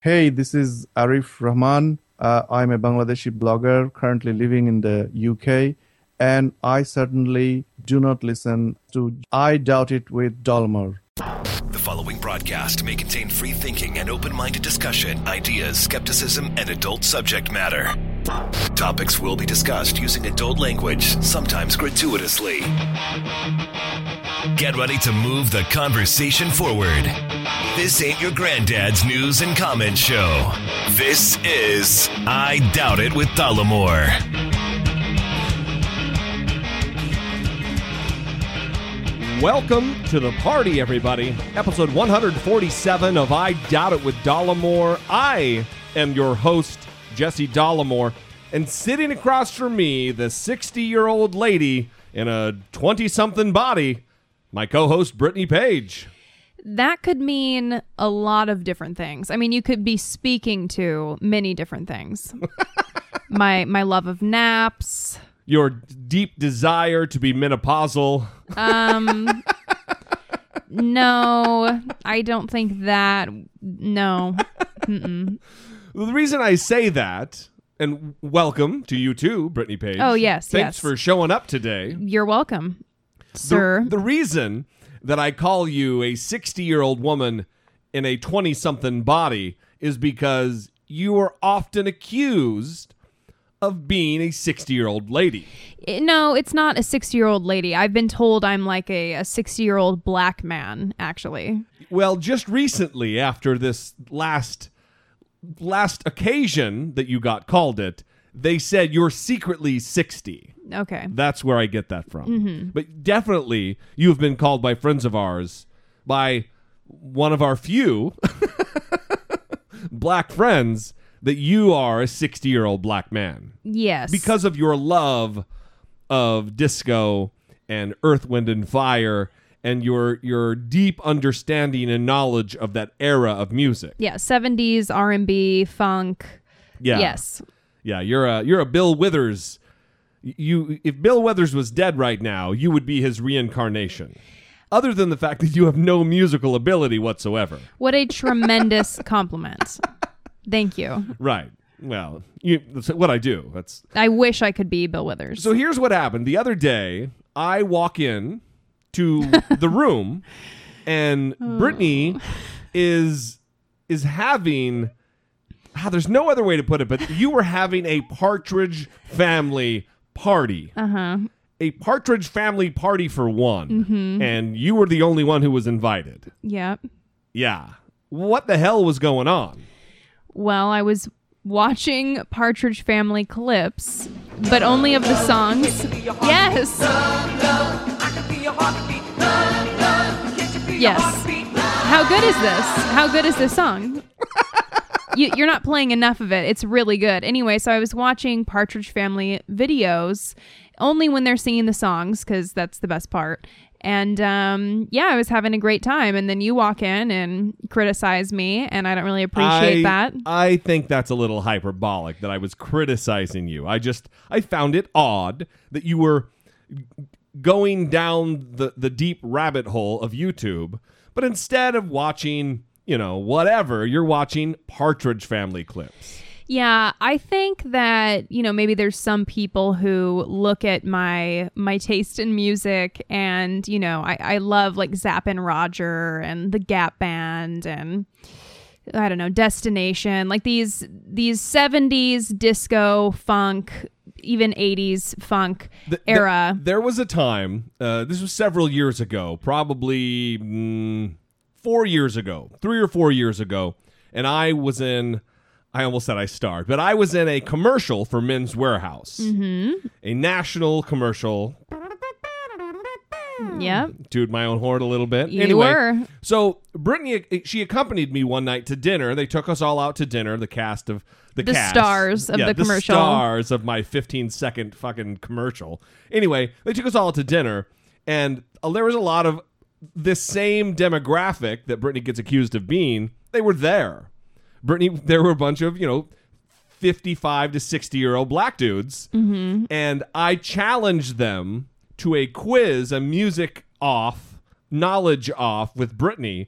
Hey, this is Arif Rahman. Uh, I'm a Bangladeshi blogger currently living in the UK, and I certainly do not listen to I Doubt It with Dollamore. The following broadcast may contain free thinking and open minded discussion, ideas, skepticism, and adult subject matter. Topics will be discussed using adult language, sometimes gratuitously. Get ready to move the conversation forward. This ain't your granddad's news and comment show. This is I Doubt It with Dollamore. Welcome to the party, everybody. Episode 147 of I Doubt It with Dollamore. I am your host, Jesse Dollamore, and sitting across from me, the 60 year old lady in a 20 something body, my co host, Brittany Page. That could mean a lot of different things. I mean, you could be speaking to many different things. my my love of naps. Your deep desire to be menopausal. Um No, I don't think that. No. Mm-mm. The reason I say that, and welcome to you too, Brittany Page. Oh, yes, Thanks yes. for showing up today. You're welcome, The- sir. The, reason that I call you a 60 year old woman in a 20 something body is because you are often accused of being a 60 year old lady. Eh, no, it's not a 60 year old lady. I've been told I'm like a, a 60 year old black man, actually. Well, just recently, after this last last occasion that you got called it, they said you're secretly 60. Okay. That's where I get that from. Mm-hmm. But definitely, you have been called by friends of ours, by one of our few black friends, that you are a 60 year old black man Yes. because of your love of disco and Earth, Wind, and Fire. And your your deep understanding and knowledge of that era of music. yeah, 70s R&B, funk. Yeah. Yes. Yeah, you're a you're a Bill Withers. You if Bill Withers was dead right now, you would be his reincarnation. Other than the fact that you have no musical ability whatsoever. What a tremendous compliment. Thank you. Right. Well, you, that's what I do. That's I wish I could be Bill Withers. so. Here's what happened. The other day, I walk in to the room, and oh. Brittany is is having. Ah, there's no other way to put it, but you were having a Partridge family party. uh huh. a Partridge family party for one, Mm-hmm. and you were the only one who was invited. Yep. Yeah. What the hell was going on? Well, I was watching Partridge Family clips, but only of the songs. Yes. Yes. How good is this? How good is this song? you, you're not playing enough of it. It's really good. Anyway, so I was watching Partridge Family videos only when they're singing the songs because that's the best part. And um, yeah, I was having a great time. And then you walk in and criticize me, and I don't really appreciate I, that. I think that's a little hyperbolic that I was criticizing you. I just I found it odd that you were going down the the deep rabbit hole of YouTube, but instead of watching, you know, whatever, you're watching Partridge family clips. Yeah, I think that, you know, maybe there's some people who look at my my taste in music and, you know, I, I love like Zapp and Roger and the Gap Band and I don't know, Destination, like these these 70s disco funk, even 80s funk Th- th- era. there was a time, uh, this was several years ago, probably mm, four years ago, three or four years ago, and I was in. I almost said I starred, but I was in a commercial for Men's Wearhouse, mm-hmm. a national commercial. yeah. Toot my own horn a little bit. You anyway, were. so Brittany, she accompanied me one night to dinner. They took us all out to dinner. The cast of the, The cast. stars of Yeah, the commercial. stars of my 15 second fucking commercial. Anyway, they took us all out to dinner, and uh, there was a lot of this same demographic that Brittany gets accused of being. They were there. Brittany, there were a bunch of you know. 55 to 60 year old black dudes Mm-hmm. and I challenged them to a quiz, a music off, knowledge off with Brittany.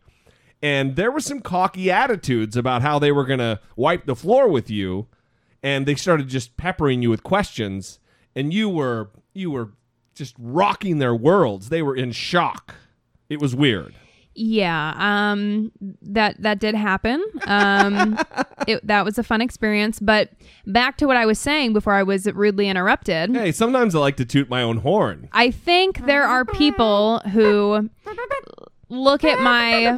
and there were some cocky attitudes about how they were going to wipe the floor with you, and they started just peppering you with questions, and you were you were just rocking their worlds. They were in shock. It was weird. Yeah, um, that that did happen. Um, it, that was a fun experience. But back to what I was saying before I was rudely interrupted. Hey, sometimes I like to toot my own horn. I think there are people who look at my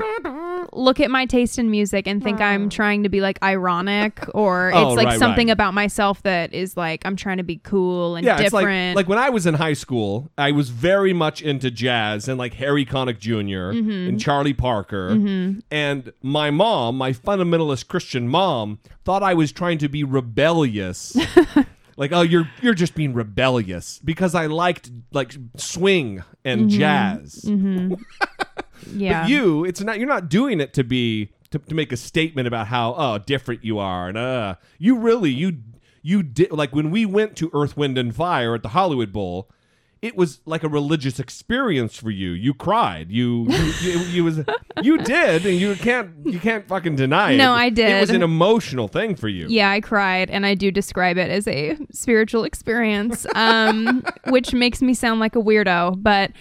look at my taste in music and think I'm trying to be like ironic or oh, it's Oh, like right, something right. about myself that is like I'm trying to be cool and Yeah, it's different. like like when I was in high school, I was very much into jazz and like Harry Connick junior Mm-hmm. and Charlie Parker. Mm-hmm. And my mom, my fundamentalist Christian mom, thought I was trying to be rebellious. like, oh, you're you're just being rebellious because I liked like swing and mm-hmm. jazz. Mm-hmm. Yeah. But you, it's not you're not doing it to be to, to make a statement about how oh different you are and uh you really you you did like when we went to Earth Wind and Fire at the Hollywood Bowl it was like a religious experience for you you cried you you, you, you was you did and you can't you can't fucking deny it No, I did. it was an emotional thing for you Yeah, I cried, and I do describe it as a spiritual experience, um, which makes me sound like a weirdo. But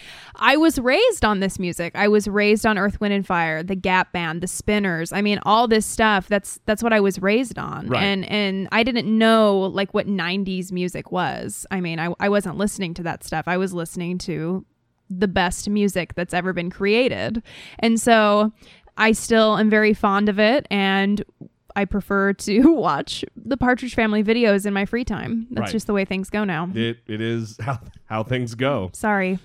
I was raised on this music. I was raised on Earth, Wind, and Fire, the Gap Band, the Spinners. I mean, all this stuff. That's that's what I was raised on, Right. and and I didn't know like what '90s music was. I mean, I I wasn't listening to that stuff. I was listening to the best music that's ever been created. And so I still am very fond of it and I prefer to watch the Partridge Family videos in my free time. That's Right. just the way things go now. it, it is how, how things go Sorry.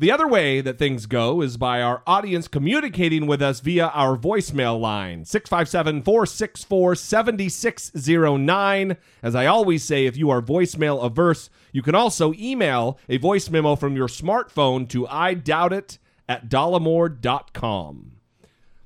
The other way that things go is by our audience communicating with us via our voicemail line, 657 464 7609. As I always say, if you are voicemail averse, you can also email a voice memo from your smartphone to I doubt it at dollamore.com.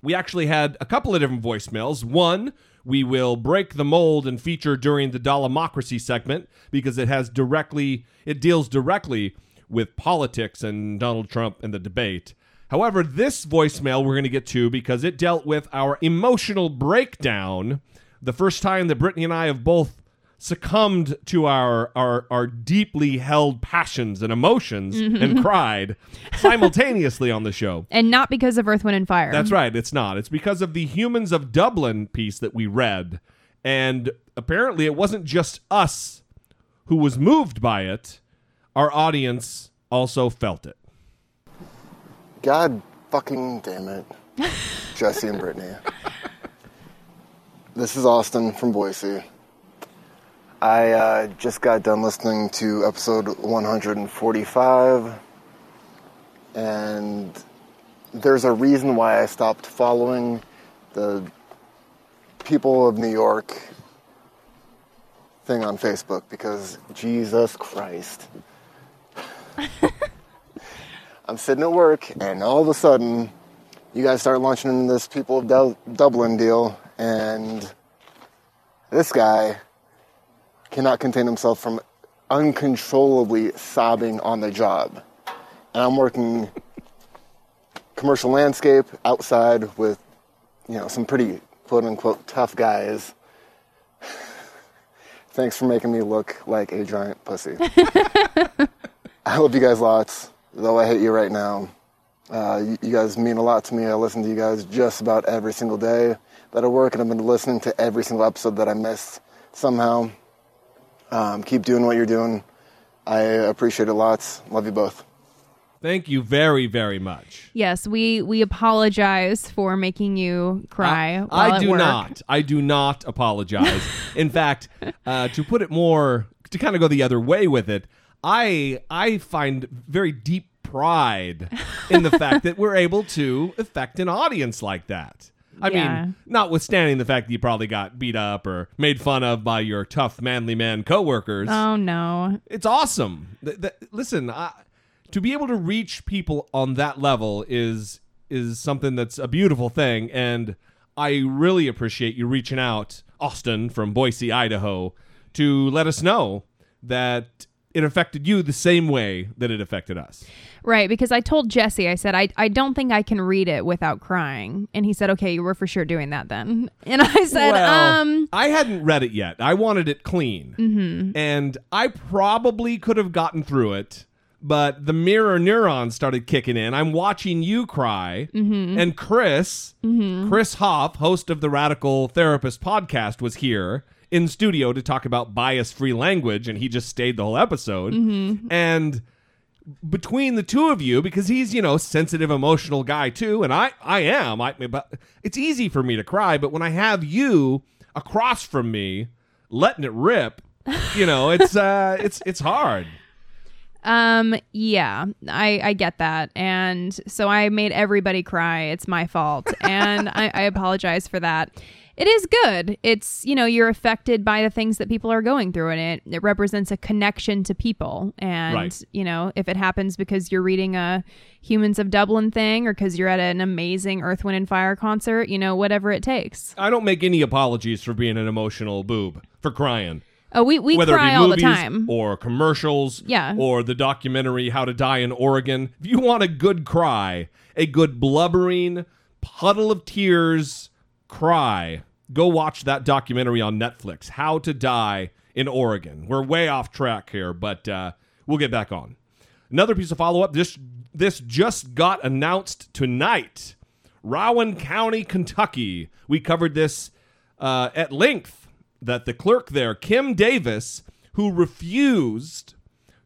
We actually had a couple of different voicemails. One, we will break the mold and feature during the Dollemocracy segment because it has directly it deals directly with politics and Donald Trump and the debate. However, this voicemail we're going to get to because it dealt with our emotional breakdown the first time that Brittany and I have both succumbed to our our, our deeply held passions and emotions mm-hmm. and cried simultaneously on the show. And not because of Earth, Wind, and Fire. That's right. It's not. It's because of the Humans of Dublin piece that we read. And apparently, it wasn't just us who was moved by it, our audience also felt it. God fucking damn it. Jesse and Brittany. This is Austin from Boise. I uh, just got done listening to episode 145, and there's a reason why I stopped following the people of New York thing on Facebook because Jesus Christ. I'm sitting at work, and all of a sudden, you guys start launching this people of Dub- Dublin deal, and this guy cannot contain himself from uncontrollably sobbing on the job. And I'm working commercial landscape outside with, you know, some pretty quote unquote tough guys. Thanks for making me look like a giant pussy. I love you guys lots, though I hate you right now. Uh, you, you guys mean a lot to me. I listen to you guys just about every single day that I work, and I've been listening to every single episode that I miss somehow. Um, keep doing what you're doing. I appreciate it lots. Love you both. Thank you very, very much. Yes, we we apologize for making you cry. I, while I at do work. not. I do not apologize. In fact, uh, to put it more, to kind of go the other way with it, I I find very deep pride in the fact that we're able to affect an audience like that. I Yeah. mean, notwithstanding the fact that you probably got beat up or made fun of by your tough manly man coworkers Oh no. it's awesome. Th- th- listen, I, to be able to reach people on that level is is something that's a beautiful thing, and I really appreciate you reaching out, Austin from Boise, Idaho, to let us know that it affected you the same way that it affected us. Right, because I told Jesse, I said, I, I don't think I can read it without crying. And he said, okay, you were for sure doing that then. And I said, Well, um, I hadn't read it yet. I wanted it clean. Mm-hmm. And I probably could have gotten through it, but the mirror neurons started kicking in. I'm watching you cry. Mm-hmm. And Chris, Chris Hoff, host of the Radical Therapist podcast, was here in studio to talk about bias free language. And he just stayed the whole episode. Mm-hmm. And between the two of you because he's you know sensitive emotional guy too and i i am i but it's easy for me to cry but when i have you across from me letting it rip you know it's uh it's it's hard um, yeah, I, I get that. And so I made everybody cry. It's my fault. And I, I apologize for that. It is good. It's, you know, you're affected by the things that people are going through, and it, it represents a connection to people. And, Right. you know, if it happens because you're reading a Humans of Dublin thing or because you're at an amazing Earth, Wind, and Fire concert, you know, whatever it takes. i don't make any apologies for being an emotional boob for crying Oh, we, we whether cry it be all the time. or commercials Yeah. or the documentary how to die in oregon if you want a good cry a good blubbering puddle of tears cry. Go watch that documentary on netflix how to die in oregon. We're way off track here but uh, we'll get back on. Another piece of follow-up this this just got announced tonight. Rowan county kentucky. We covered this uh, at length that the clerk there, Kim Davis, who refused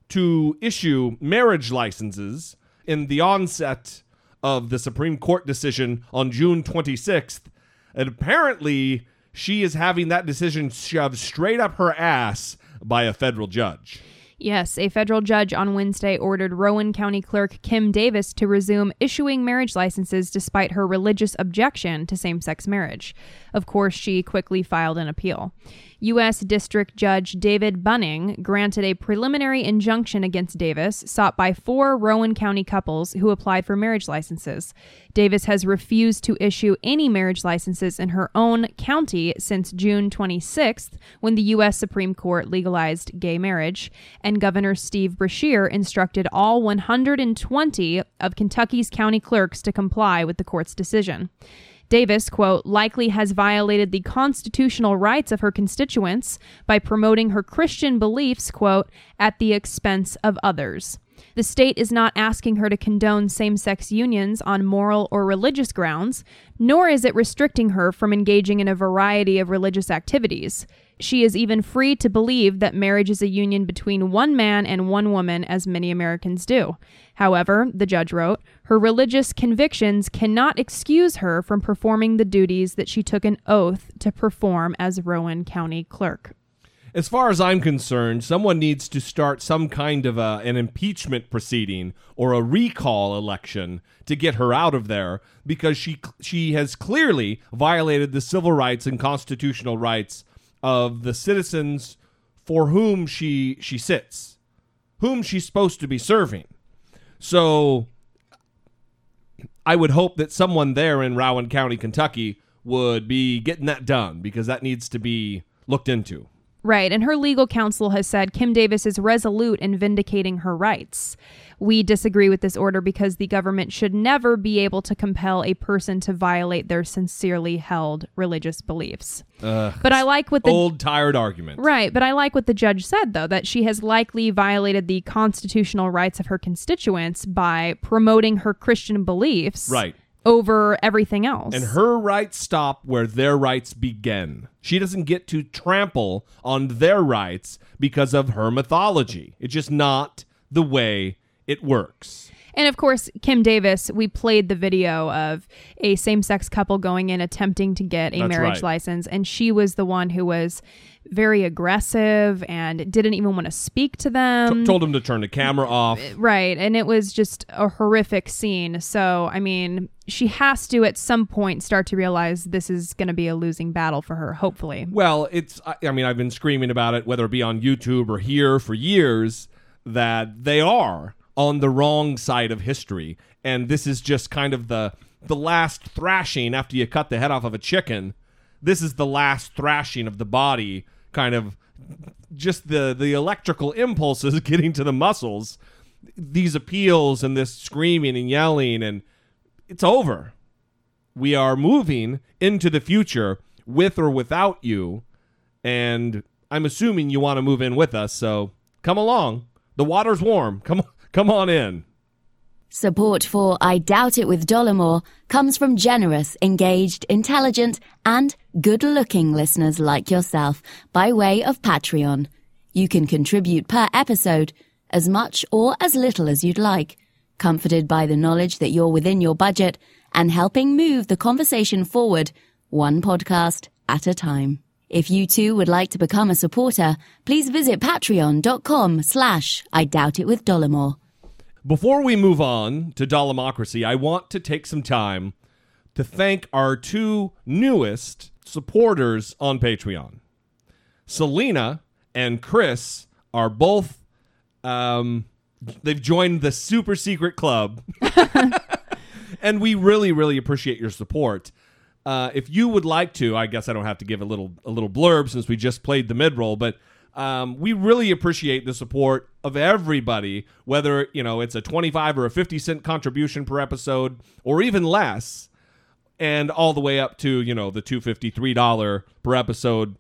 to issue marriage licenses in the onset of the Supreme Court decision on June 26th, and apparently she is having that decision shoved straight up her ass by a federal judge. Yes, a federal judge on Wednesday ordered Rowan County Clerk Kim Davis to resume issuing marriage licenses despite her religious objection to same sex marriage. Of course, she quickly filed an appeal. U.S. District Judge David Bunning granted a preliminary injunction against Davis, sought by four Rowan County couples who applied for marriage licenses. Davis has refused to issue any marriage licenses in her own county since June 26th, when the U.S. Supreme Court legalized gay marriage, and Governor Steve Beshear instructed all 120 of Kentucky's county clerks to comply with the court's decision. Davis, quote, likely has violated the constitutional rights of her constituents by promoting her Christian beliefs, quote, at the expense of others. The state is not asking her to condone same sex unions on moral or religious grounds, nor is it restricting her from engaging in a variety of religious activities. She is even free to believe that marriage is a union between one man and one woman, as many Americans do. However, the judge wrote, her religious convictions cannot excuse her from performing the duties that she took an oath to perform as Rowan County clerk. As far as I'm concerned, someone needs to start some kind of a, an impeachment proceeding or a recall election to get her out of there because she she has clearly violated the civil rights and constitutional rights of the citizens for whom she she sits, whom she's supposed to be serving. So I would hope that someone there in Rowan County, Kentucky would be getting that done because that needs to be looked into. Right, and her legal counsel has said Kim Davis is resolute in vindicating her rights. We disagree with this order because the government should never be able to compel a person to violate their sincerely held religious beliefs. but I like what the Old tired argument. Right, but I like what the judge said, though, that she has likely violated the constitutional rights of her constituents by promoting her Christian beliefs Right. Over everything else. And her rights stop where their rights begin. She doesn't get to trample on their rights because of her mythology. It's just not the way it works. And of course, Kim Davis, we played the video of a same sex couple going in attempting to get a That's marriage right. license. And she was the one who was very aggressive and didn't even want to speak to them. T- told him to turn the camera off. Uh, right. And it was just a horrific scene. So, I mean, she has to at some point start to realize this is going to be a losing battle for her, hopefully. Well, it's, I I mean, I've been screaming about it, whether it be on YouTube or here for years, that they are on the wrong side of history. And this is just kind of the, the last thrashing after you cut the head off of a chicken. This is the last thrashing of the body, kind of just the the electrical impulses getting to the muscles, these appeals and this screaming and yelling and it's over. We are moving into the future with or without you and I'm assuming you want to move in with us, so come along. The water's warm. Come come on in. Support for I Doubt It with Dollamore comes from generous, engaged, intelligent, and good looking listeners like yourself by way of Patreon. You can contribute per episode as much or as little as you'd like, comforted by the knowledge that you're within your budget and helping move the conversation forward one podcast at a time. If you too would like to become a supporter, please visit patreon.com slash I Doubt It with Dollamore. Before we move on to Dollemocracy, I want to take some time to thank our two newest supporters on Patreon. Selena and Chris are both um they've joined the super secret club. and we really really appreciate your support. Uh, if you would like to, I guess I don't have to give a little a little blurb since we just played the mid roll, but um, we really appreciate the support of everybody, whether you know it's a twenty-five or a fifty cent contribution per episode, or even less, and all the way up to you know the two fifty three dollar per episode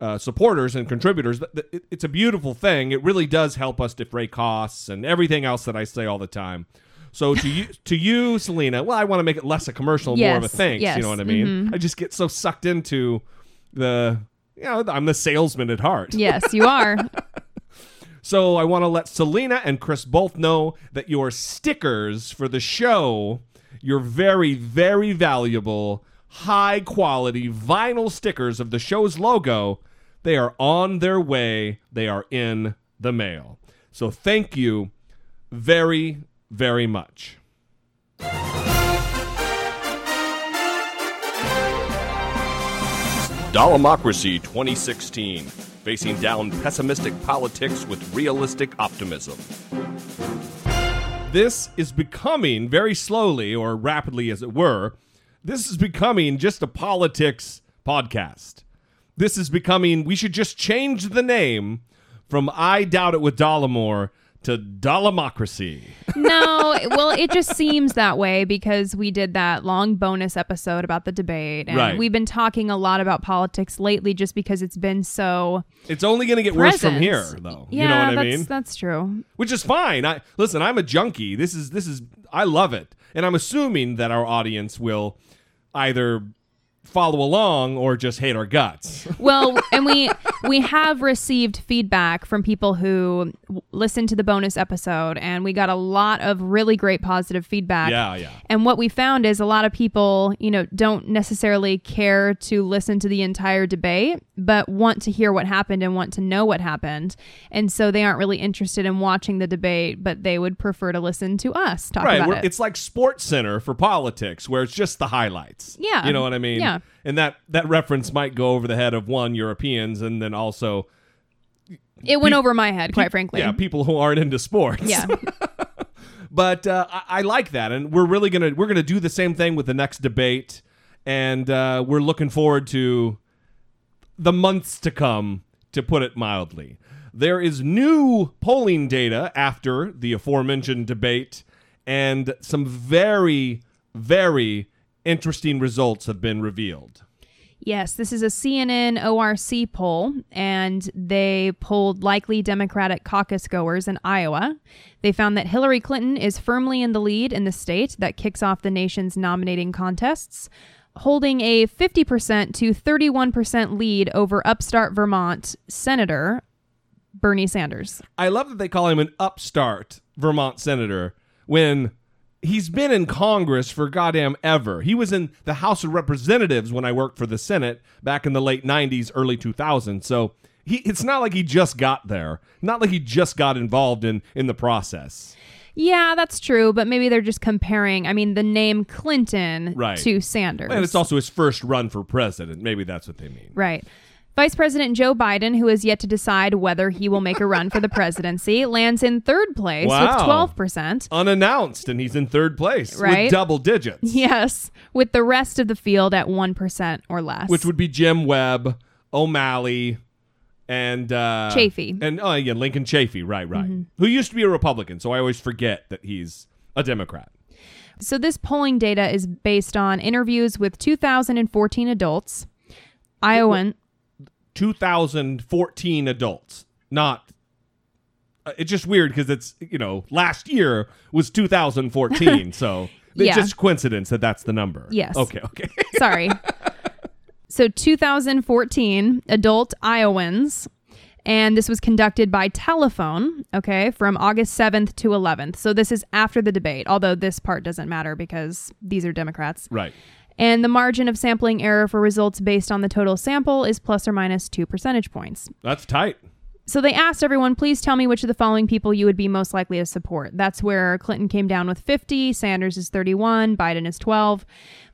uh, supporters and contributors. It's a beautiful thing. It really does help us defray costs and everything else that I say all the time. So to you, to you, Selena. Well, I want to make it less a commercial, more of a Yes, thanks. yes, You know what I mean? Mm-hmm. I just get so sucked into the. You know, I'm the salesman at heart. Yes, you are. So I want to let Selena and Chris both know that your stickers for the show, your very, very valuable, high quality vinyl stickers of the show's logo, they are on their way. They are in the mail. So thank you very, very much. Dollemocracy 2016, facing down pessimistic politics with realistic optimism. This is becoming very slowly, or rapidly as it were, this is becoming just a politics podcast. This is becoming, we should just change the name from I Doubt It with Dollamore to Dollemocracy. no, well, it just seems that way because we did that long bonus episode about the debate. And Right. we've been talking a lot about politics lately just because it's been so It's only going to get worse from here, though. Yeah, you know what I mean? That's true. which is fine. I listen. I'm a junkie. This is this is. I love it, and I'm assuming that our audience will either follow along or just hate our guts. Well, and we we have received feedback from people who w- listened to the bonus episode, and we got a lot of really great positive feedback. yeah, yeah. And what we found is a lot of people, you know, don't necessarily care to listen to the entire debate, but want to hear what happened and want to know what happened. And so they aren't really interested in watching the debate, but they would prefer to listen to us talk Right. about it. It's like Sports Center for politics, where it's just the highlights. Yeah. You know what I mean? Yeah. And that that reference might go over the head of one Europeans, and then also it went pe- over my head, quite pe- frankly. yeah, people who aren't into sports. Yeah. but uh, I, I like that, and we're really gonna we're gonna do the same thing with the next debate, and uh, we're looking forward to the months to come, to put it mildly. There is new polling data after the aforementioned debate, and some very, very interesting results have been revealed. Yes, this is a CNN ORC poll, and they polled likely Democratic caucus goers in Iowa. They found that Hillary Clinton is firmly in the lead in the state that kicks off the nation's nominating contests, holding a 50% to 31% lead over upstart Vermont Senator Bernie Sanders. I love that they call him an upstart Vermont senator when he's been in Congress for goddamn ever. He was in the House of Representatives when I worked for the Senate back in the late 90s, early 2000s. So he, it's not like he just got there. Not like he just got involved in in the process. Yeah, that's true, but maybe they're just comparing, I mean, the name Clinton Right. to Sanders. And it's also his first run for president. Maybe that's what they mean. Right. Vice President Joe Biden, who has yet to decide whether he will make a run for the presidency, lands in third place Wow. with 12%. Unannounced, and he's in third place Right. with double digits. Yes, with the rest of the field at 1% or less. which would be Jim Webb, O'Malley, and uh, Chafee. and oh yeah, Lincoln Chafee, right, right, who used to be a Republican. So I always forget that he's a Democrat. So this polling data is based on interviews with 2014 adults. Iowan. 2014 adults, not. uh, It's just weird because it's you know last year was 2014, so it's Yeah. just coincidence that that's the number. Yes. Okay. Okay. Sorry. so 2014 adult Iowans. And this was conducted by telephone, okay, from August 7th to 11th. So this is after the debate, although this part doesn't matter because these are Democrats. right. And the margin of sampling error for results based on the total sample is plus or minus two percentage points. That's tight. So they asked everyone, please tell me which of the following people you would be most likely to support. That's where Clinton came down with 50, Sanders is 31, Biden is 12.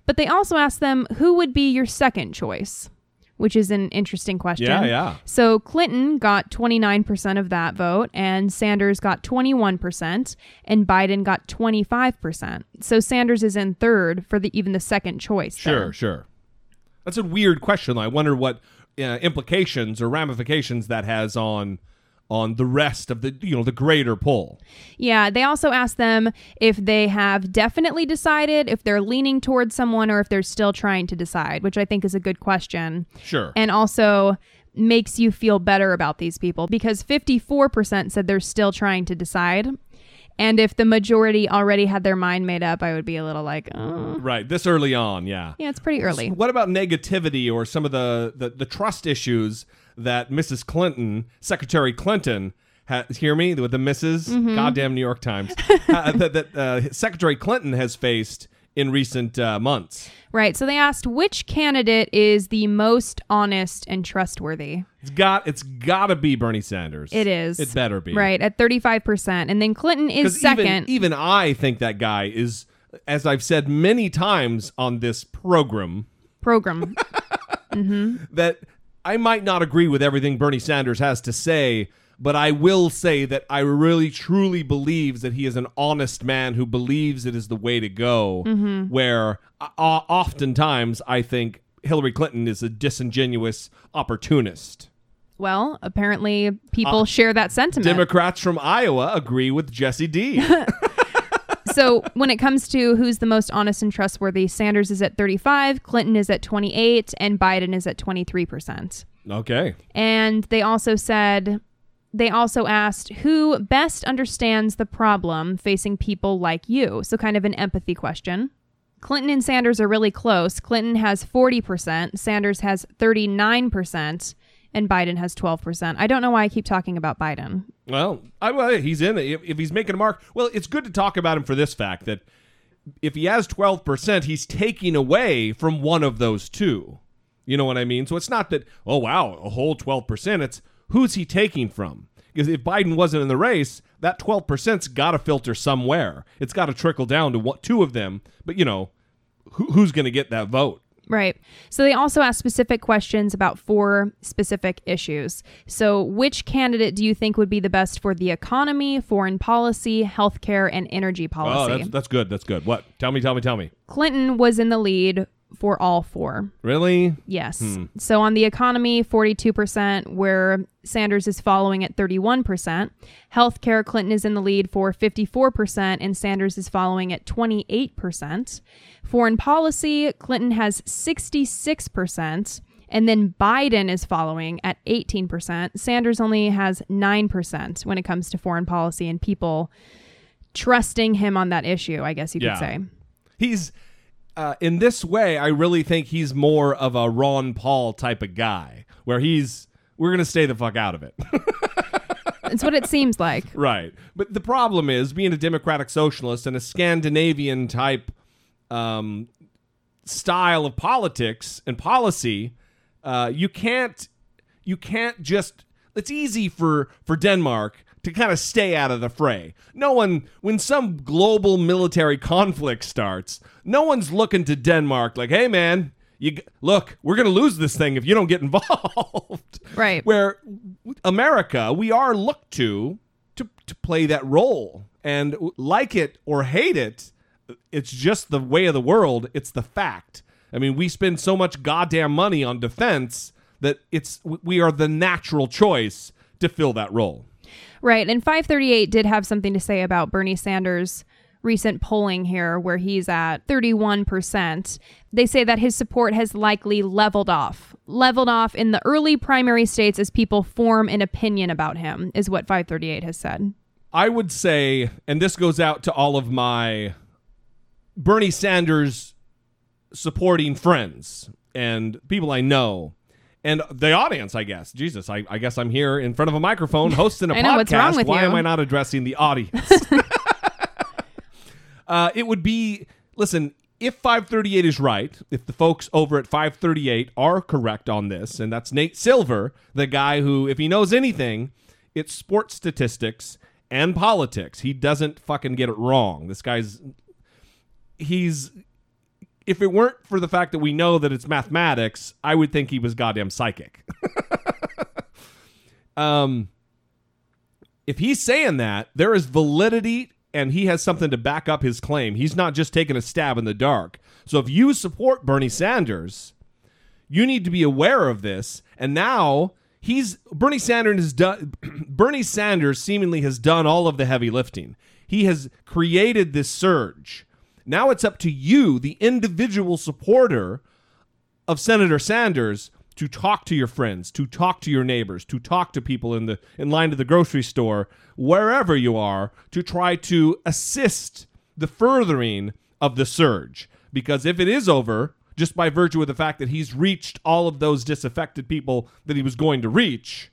But they also asked them, who would be your second choice? Which is an interesting question. Yeah, yeah. So Clinton got 29% of that vote, and Sanders got 21%, and Biden got 25%. So Sanders is in third for the even the second choice. Sure, there. sure. That's a weird question. I wonder what uh, implications or ramifications that has on on the rest of the you know the greater poll. Yeah, they also asked them if they have definitely decided, if they're leaning towards someone, or if they're still trying to decide, which I think is a good question. Sure. And also makes you feel better about these people because 54% said they're still trying to decide. And if the majority already had their mind made up, I would be a little like, oh. right. This early on, yeah. yeah, it's pretty early. What about negativity or some of the the, the trust issues that Mrs. Clinton, Secretary Clinton, ha- hear me with the Mrs. Mm-hmm. Goddamn New York Times, uh, that, that uh, Secretary Clinton has faced in recent uh, months. Right. So they asked which candidate is the most honest and trustworthy. It's got it's got to be Bernie Sanders. It is. It better be Right, at 35%. And then Clinton is second. Even, even I think that guy is, as I've said many times on this program, program. mm-hmm. that I might not agree with everything Bernie Sanders has to say, but I will say that I really truly believes that he is an honest man who believes it is the way to go. Where uh, oftentimes I think Hillary Clinton is a disingenuous opportunist. Well, apparently people share that sentiment. Democrats from Iowa agree with Jesse D. so when it comes to who's the most honest and trustworthy, Sanders is at 35, Clinton is at 28, and Biden is at 23%. okay. And they also said they also asked who best understands the problem facing people like you. So kind of an empathy question. Clinton and Sanders are really close. Clinton has 40%, Sanders has 39%, and Biden has 12%. I don't know why I keep talking about Biden. Well, I, well, he's in it. If, if he's making a mark, well, it's good to talk about him for this fact that if he has 12%, he's taking away from one of those two. You know what I mean? So it's not that, oh, wow, a whole 12%. It's who's he taking from? Because if Biden wasn't in the race, that 12%'s got to filter somewhere. It's got to trickle down to one, two of them. But, you know, who, who's going to get that vote? Right. So they also asked specific questions about four specific issues. So, which candidate do you think would be the best for the economy, foreign policy, healthcare, and energy Oh, policy? that's, that's good. That's good. What? Tell me, tell me, tell me. Clinton was in the lead for all four. Really? Yes. Hmm. So on the economy, 42%, where Sanders is following at 31%. Healthcare, Clinton is in the lead for 54%, and Sanders is following at 28%. Foreign policy, Clinton has 66%. And then Biden is following at 18%. Sanders only has 9% when it comes to foreign policy and people trusting him on that issue, I guess you could say. he's uh, in this way i really think he's more of a ron paul type of guy where he's we're gonna stay the fuck out of it It's what it seems like. right but the problem is being a democratic socialist and a scandinavian type um, style of politics and policy uh, you can't you can't just it's easy for for denmark to kind of stay out of the fray no one when some global military conflict starts no one's looking to denmark like hey man you look we're going to lose this thing if you don't get involved Right. where america we are looked to to to play that role and like it or hate it it's just the way of the world it's the fact i mean we spend so much goddamn money on defense that it's we are the natural choice to fill that role. Right. And 538 did have something to say about Bernie Sanders' recent polling here, where he's at 31%. They say that his support has likely leveled off. Leveled off in the early primary states as people form an opinion about him, is what 538 has said. I would say, and this goes out to all of my Bernie Sanders supporting friends and people I know and the audience, I guess. Jesus, I, I guess I'm here in front of a microphone hosting a I know, podcast. what's wrong with Why you? am I not addressing the audience? uh, it would be listen. If 538 is right, if the folks over at 538 are correct on this, and that's Nate Silver, the guy who, if he knows anything, it's sports statistics and politics. He doesn't fucking get it wrong. This guy's he's if it weren't for the fact that we know that it's mathematics, I would think he was goddamn psychic. um, if he's saying that, there is validity and he has something to back up his claim. He's not just taking a stab in the dark. So if you support Bernie Sanders, you need to be aware of this. And now he's Bernie Sanders has done Bernie Sanders seemingly has done all of the heavy lifting. He has created this surge. Now it's up to you, the individual supporter of Senator Sanders, to talk to your friends, to talk to your neighbors, to talk to people in the in line to the grocery store, wherever you are, to try to assist the furthering of the surge. Because if it is over, just by virtue of the fact that he's reached all of those disaffected people that he was going to reach,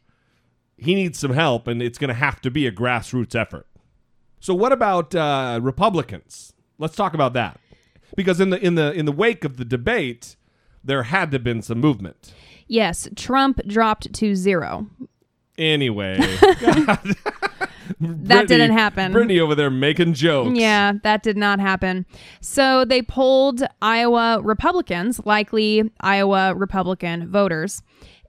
he needs some help, and it's going to have to be a grassroots effort. So, what about uh, Republicans? Let's talk about that, because in the in the in the wake of the debate, there had to have been some movement. Yes, Trump dropped to zero. Anyway, That didn't happen. Brittany over there making jokes. Yeah, that did not happen. So they polled Iowa Republicans, likely Iowa Republican voters.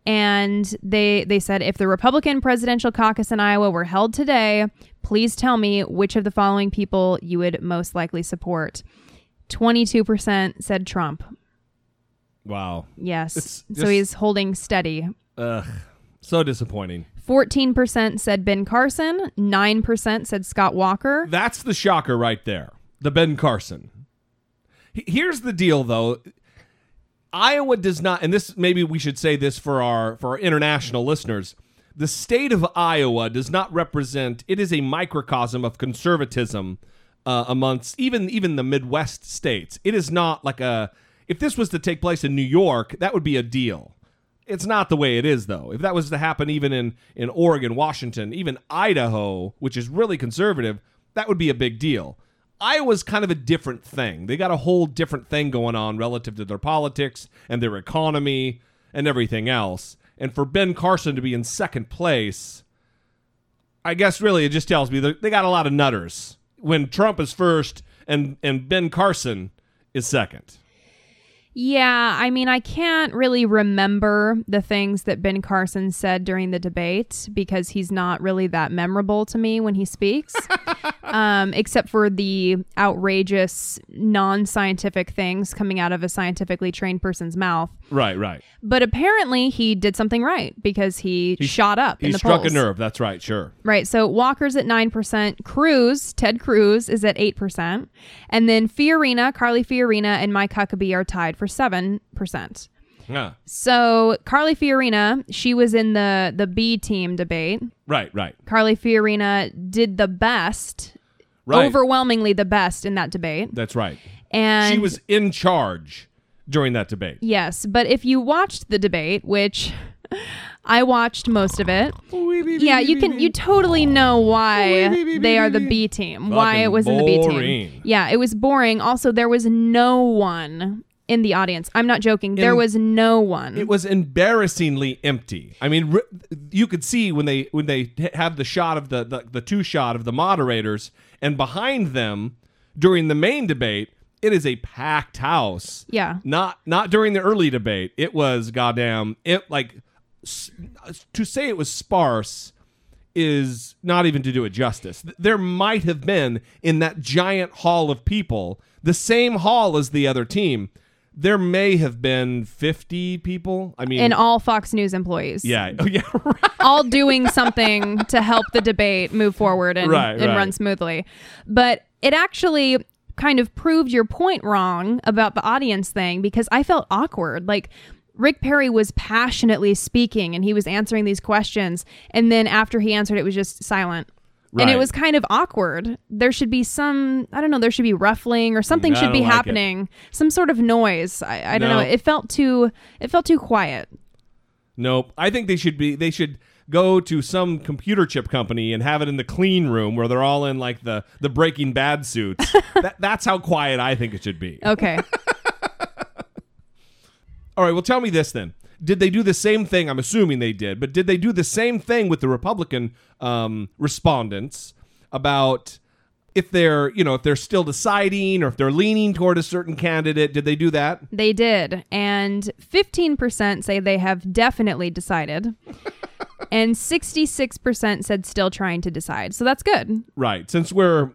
And they they said if the Republican presidential caucus in Iowa were held today, please tell me which of the following people you would most likely support. 22% said Trump. Wow. Yes. It's so just- he's holding steady. Ugh. So disappointing. 14% said Ben Carson, 9% said Scott Walker. That's the shocker right there. The Ben Carson. He- Here's the deal though. Iowa does not and this maybe we should say this for our for our international listeners. The state of Iowa does not represent it is a microcosm of conservatism uh, amongst even even the Midwest states. It is not like a if this was to take place in New York, that would be a deal. It's not the way it is though. If that was to happen even in in Oregon, Washington, even Idaho, which is really conservative, that would be a big deal. Iowa's kind of a different thing. They got a whole different thing going on relative to their politics and their economy and everything else. And for Ben Carson to be in second place, I guess really it just tells me that they got a lot of nutters when Trump is first and and Ben Carson is second. Yeah, I mean, I can't really remember the things that Ben Carson said during the debate because he's not really that memorable to me when he speaks, um, except for the outrageous, non scientific things coming out of a scientifically trained person's mouth. Right, right. But apparently, he did something right because he, shot up He in the struck polls. a nerve. That's right. Sure. Right. So Walker's at 9%. Cruz, Ted Cruz, is at 8%. And then Fiorina, Carly Fiorina, and Mike Huckabee are tied for 7%. Yeah. So Carly Fiorina, she was in the, the B team debate. Right, right, Carly Fiorina did the best, right. overwhelmingly the best in that debate. That's right. And she was in charge during that debate. Yes, but if you watched the debate, which I watched most of it, yeah, you can you totally know why they are the B team, why it was in the B team. Yeah, it was boring. Also, there was no one in the audience. I'm not joking. There was no one. It was embarrassingly empty. I mean, you could see when they when they h- have the shot of the, the the two shot of the moderators, and behind them during the main debate, it is a packed house. Yeah. Not not during the early debate. It was goddamn it like s- to say it was sparse is not even to do it justice. There might have been in that giant hall of people, the same hall as the other team. There may have been 50 people. I mean, And all Fox News employees. yeah, oh, yeah, right. all doing something to help the debate move forward and, Right, and right. run smoothly. But it actually kind of proved your point wrong about the audience thing because I felt awkward. Like Rick Perry was passionately speaking and he was answering these questions. And then after he answered, it was just silent. And it was kind of awkward. There should be some, I don't know, there should be ruffling or something mm, I should be like it. happening. Some sort of noise. I, I don't No. know. It felt too, it felt too quiet. Nope. I think they should be. They should go to some computer chip company and have it in the clean room where they're all in like the the Breaking Bad suits. that, that's how quiet I think it should be. Okay. All right. Well, tell me this then. Did they do the same thing? I'm assuming they did, but did they do the same thing with the Republican um, respondents about if they're, you know, if they're still deciding or if they're leaning toward a certain candidate? Did they do that? They did. And 15% say they have definitely decided. and 66% said still trying to decide. So that's good. Right. Since we're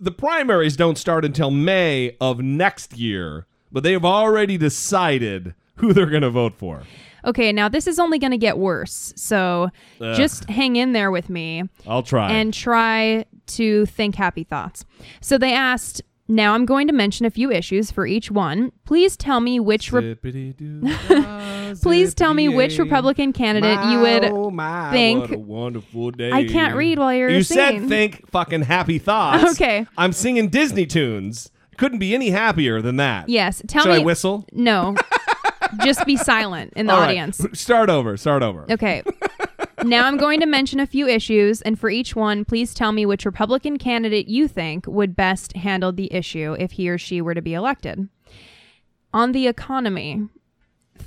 the primaries don't start until May of next year, but they have already decided who they're going to vote for. Okay, now this is only going to get worse. So just hang in there with me I'll try. and try to think happy thoughts. So they asked, now I'm going to mention a few issues for each one. Please tell me which re- Please tell me which Republican candidate you would oh my, think- what a wonderful day. I can't read while you're You singing. said think fucking happy thoughts. Okay. I'm singing Disney tunes. Couldn't be any happier than that. Yes, tell Should me I whistle? No. just be silent in the All right. audience. Start over. Start over. Okay. now I'm going to mention a few issues, and for each one, please tell me which Republican candidate you think would best handle the issue if he or she were to be elected. On the economy,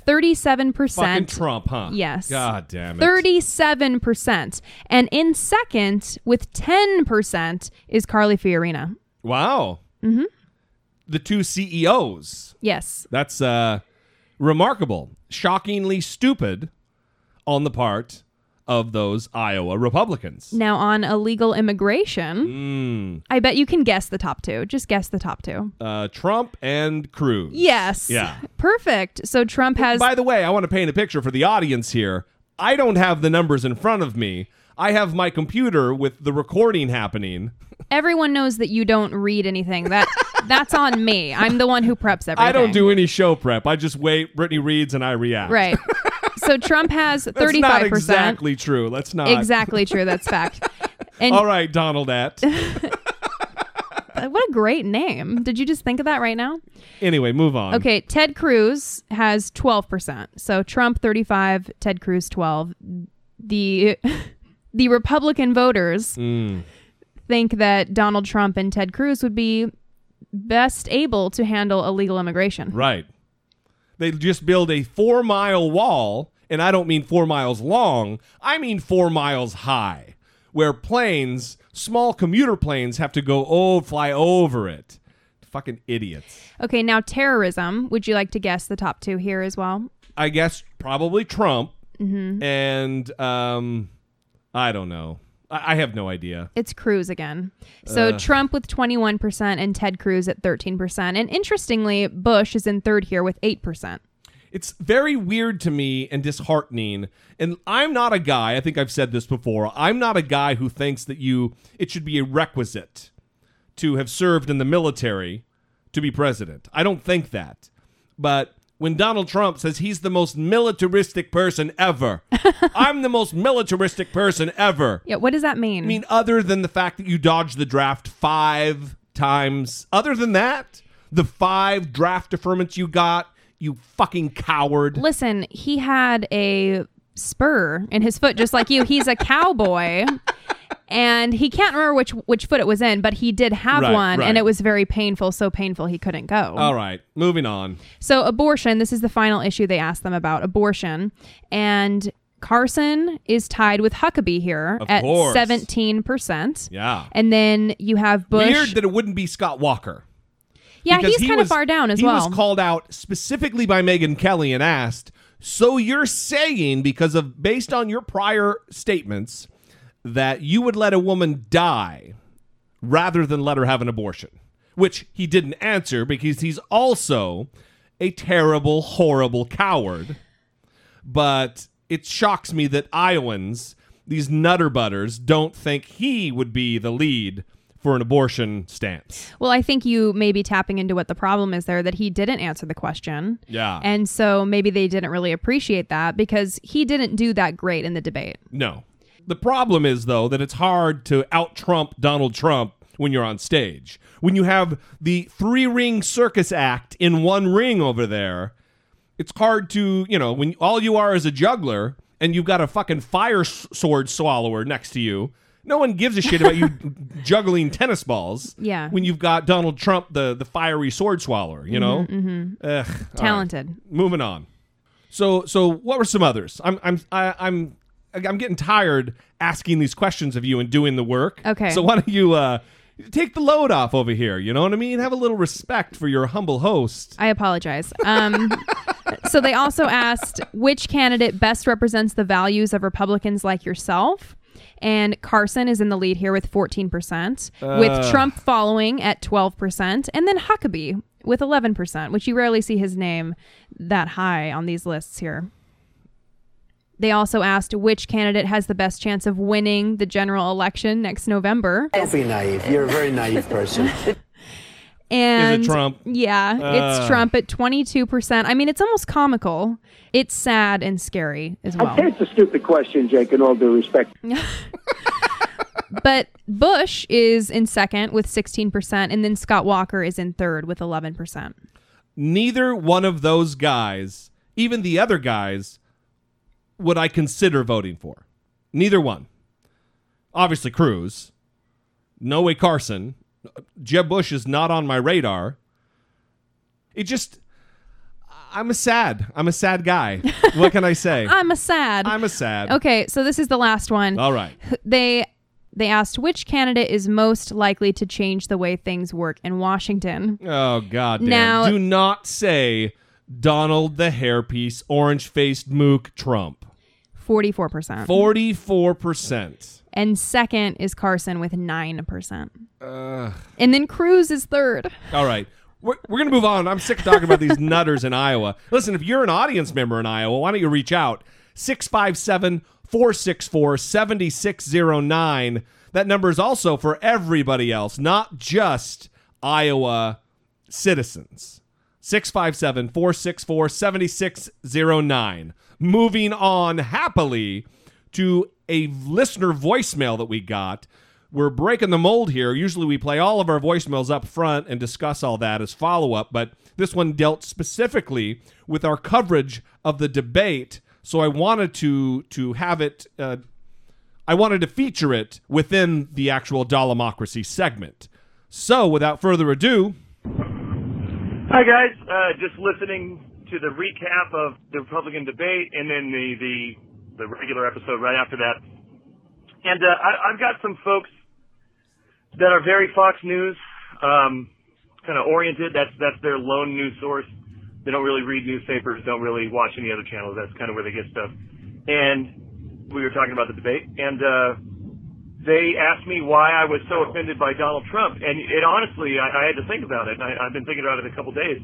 37%. Fucking Trump, huh? Yes. God damn it. 37%. And in second, with 10%, is Carly Fiorina. Wow. Mm-hmm. The two CEOs. Yes. That's uh, remarkable. Shockingly stupid on the part of those Iowa Republicans. Now, on illegal immigration, Mm, I bet you can guess the top two. Just guess the top two. uh, Trump and Cruz. Yes. Yeah. Perfect. So Trump has. By the way, I want to paint a picture for the audience here. I don't have the numbers in front of me. I have my computer with the recording happening. Everyone knows that you don't read anything. That that's on me. I'm the one who preps everything. I don't do any show prep. I just wait. Brittany reads and I react. Right. So Trump has 35%. not exactly true. Let's not. Exactly true. That's fact. And All right, Donald at. what a great name. Did you just think of that right now? anyway, move on. Okay, Ted Cruz has 12%. So Trump 35, Ted Cruz 12. The the Republican voters Mm. Think that Donald Trump and Ted Cruz would be best able to handle illegal immigration. Right. They just build a four mile wall, and I don't mean four miles long, I mean four miles high, where planes, small commuter planes, have to go oh fly over it. Fucking idiots. Okay, now terrorism. Would you like to guess the top two here as well? I guess probably Trump Mm-hmm. and um I don't know. I, I have no idea. It's Cruz again. So Trump with 21% and Ted Cruz at 13%. And interestingly, Bush is in third here with 8%. It's very weird to me and disheartening. And I'm not a guy, I think I've said this before. I'm not a guy who thinks that you it should be a requisite to have served in the military to be president. I don't think that. But when Donald Trump says he's the most militaristic person ever, I'm the most militaristic person ever. Yeah, what does that mean? I mean, other than the fact that you dodged the draft five times, other than that, the five draft deferments you got, you fucking coward. Listen, he had a spur in his foot just like you. He's a cowboy. And he can't remember which which foot it was in, but he did have Right, one right. and it was very painful, so painful he couldn't go. All right, moving on. So abortion, this is the final issue they asked them about abortion. And Carson is tied with Huckabee here Of at course. 17%. Yeah. And then you have Bush. Weird that it wouldn't be Scott Walker. yeah, because he's he kind was- of far down as well. he well. was called out specifically by Megyn Kelly and asked, "So you're saying because of based on your prior statements that you would let a woman die rather than let her have an abortion?" Which he didn't answer because he's also a terrible, horrible coward. But it shocks me that Iowans, these nutter butters, don't think he would be the lead for an abortion stance. Well, I think you may be tapping into what the problem is there that he didn't answer the question. Yeah. And so maybe they didn't really appreciate that because he didn't do that great in the debate. No. The problem is, though, that it's hard to out Trump Donald Trump when you're on stage. When you have the three ring circus act in one ring over there, it's hard to, you know, when all you are is a juggler and you've got a fucking fire sword swallower next to you. No one gives a shit about you juggling tennis balls. Yeah. When you've got Donald Trump, the the fiery sword swallower, you know. Ugh, right. Mm-hmm, Talented. Moving on. So so what were some others? I'm I'm I, I'm I'm getting tired asking these questions of you and doing the work. Okay. So why don't you uh take the load off over here? You know what I mean? Have a little respect for your humble host. I apologize. Um, so they also asked which candidate best represents the values of Republicans like yourself. And Carson is in the lead here with 14%, with uh. Trump following at 12%, and then Huckabee with 11%, which you rarely see his name that high on these lists here. They also asked which candidate has the best chance of winning the general election next November. Don't be naive. You're a very naive person. And Trump? Yeah, Uh. it's Trump at 22%. I mean, it's almost comical. It's sad and scary as well. Okay, it's a stupid question, Jake, in all due respect. But Bush is in second with 16%, and then Scott Walker is in third with 11%. Neither one of those guys, even the other guys, would I consider voting for. Neither one. Obviously Cruz. No way Carson. Jeb Bush is not on my radar. It just I'm a sad. I'm a sad guy. What can I say? I'm a sad. I'm a sad. okay, so this is the last one. All right. They they asked which candidate is most likely to change the way things work in Washington. Oh god damn. Now- Do not say Donald the hairpiece, orange-faced mook Trump. 44%. 44%. And second is Carson with 9%. and then Cruz is third. All right. We're, we're going to move on. I'm sick of talking about these nutters in Iowa. Listen, if you're an audience member in Iowa, why don't you reach out? 657 464 7609. That number is also for everybody else, not just Iowa citizens. 657 464 7609. Moving on happily to a listener voicemail that we got. We're breaking the mold here. Usually we play all of our voicemails up front and discuss all that as follow up, but this one dealt specifically with our coverage of the debate. So I wanted to to have it. Uh, I wanted to feature it within the actual Dollemocracy segment. So without further ado, Hi guys, uh, just listening to the recap of the Republican debate and then the the, the regular episode right after that. And uh, I, I've got some folks that are very Fox News um, kind of oriented. That's that's their lone news source. They don't really read newspapers, don't really watch any other channels. That's kind of where they get stuff. And we were talking about the debate, and uh, they asked me why I was so offended by Donald Trump, and it honestly, I, I had to think about it. I, I've been thinking about it a couple days,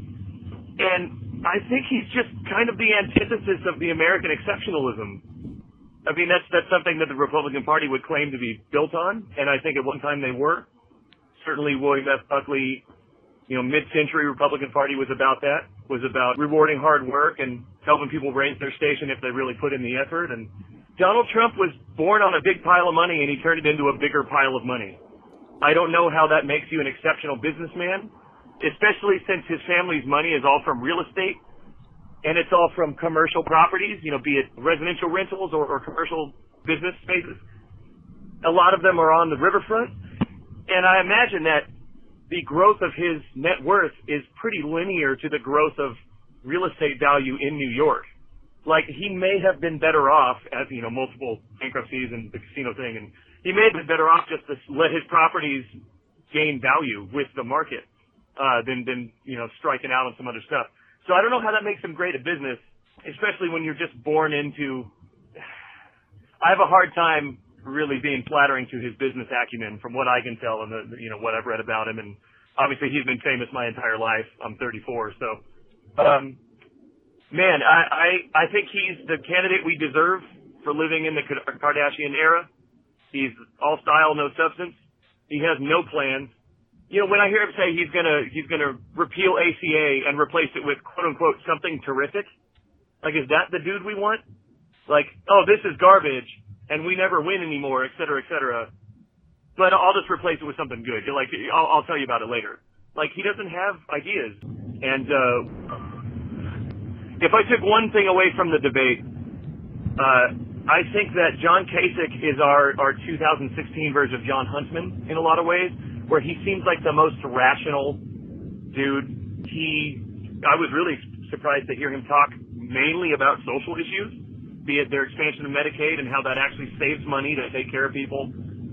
and I think he's just kind of the antithesis of the American exceptionalism. I mean, that's that's something that the Republican Party would claim to be built on, and I think at one time they were. Certainly, William F. Buckley, you know, mid-century Republican Party was about that. Was about rewarding hard work and helping people raise their station if they really put in the effort. And Donald Trump was born on a big pile of money, and he turned it into a bigger pile of money. I don't know how that makes you an exceptional businessman, especially since his family's money is all from real estate and it's all from commercial properties, you know, be it residential rentals or, or commercial business spaces. A lot of them are on the riverfront, and I imagine that the growth of his net worth is pretty linear to the growth of real estate value in New York. Like he may have been better off as you know multiple bankruptcies and the casino thing, and he may have been better off just to let his properties gain value with the market uh, than than you know striking out on some other stuff. So I don't know how that makes him great at business, especially when you're just born into. I have a hard time really being flattering to his business acumen, from what I can tell, and the you know what I've read about him, and obviously he's been famous my entire life. I'm 34, so Um, man, I, I I think he's the candidate we deserve for living in the Kardashian era. He's all style, no substance. He has no plans. You know, when I hear him say he's gonna he's gonna repeal ACA and replace it with quote unquote something terrific, like is that the dude we want? Like, oh, this is garbage and we never win anymore, et cetera, et cetera. But I'll just replace it with something good. Like, I'll, I'll tell you about it later. Like, he doesn't have ideas. And uh, if I took one thing away from the debate, uh, I think that John Kasich is our, our 2016 version of Jon Huntsman in a lot of ways, where he seems like the most rational dude. He, I was really surprised to hear him talk mainly about social issues, be it their expansion of Medicaid and how that actually saves money to take care of people,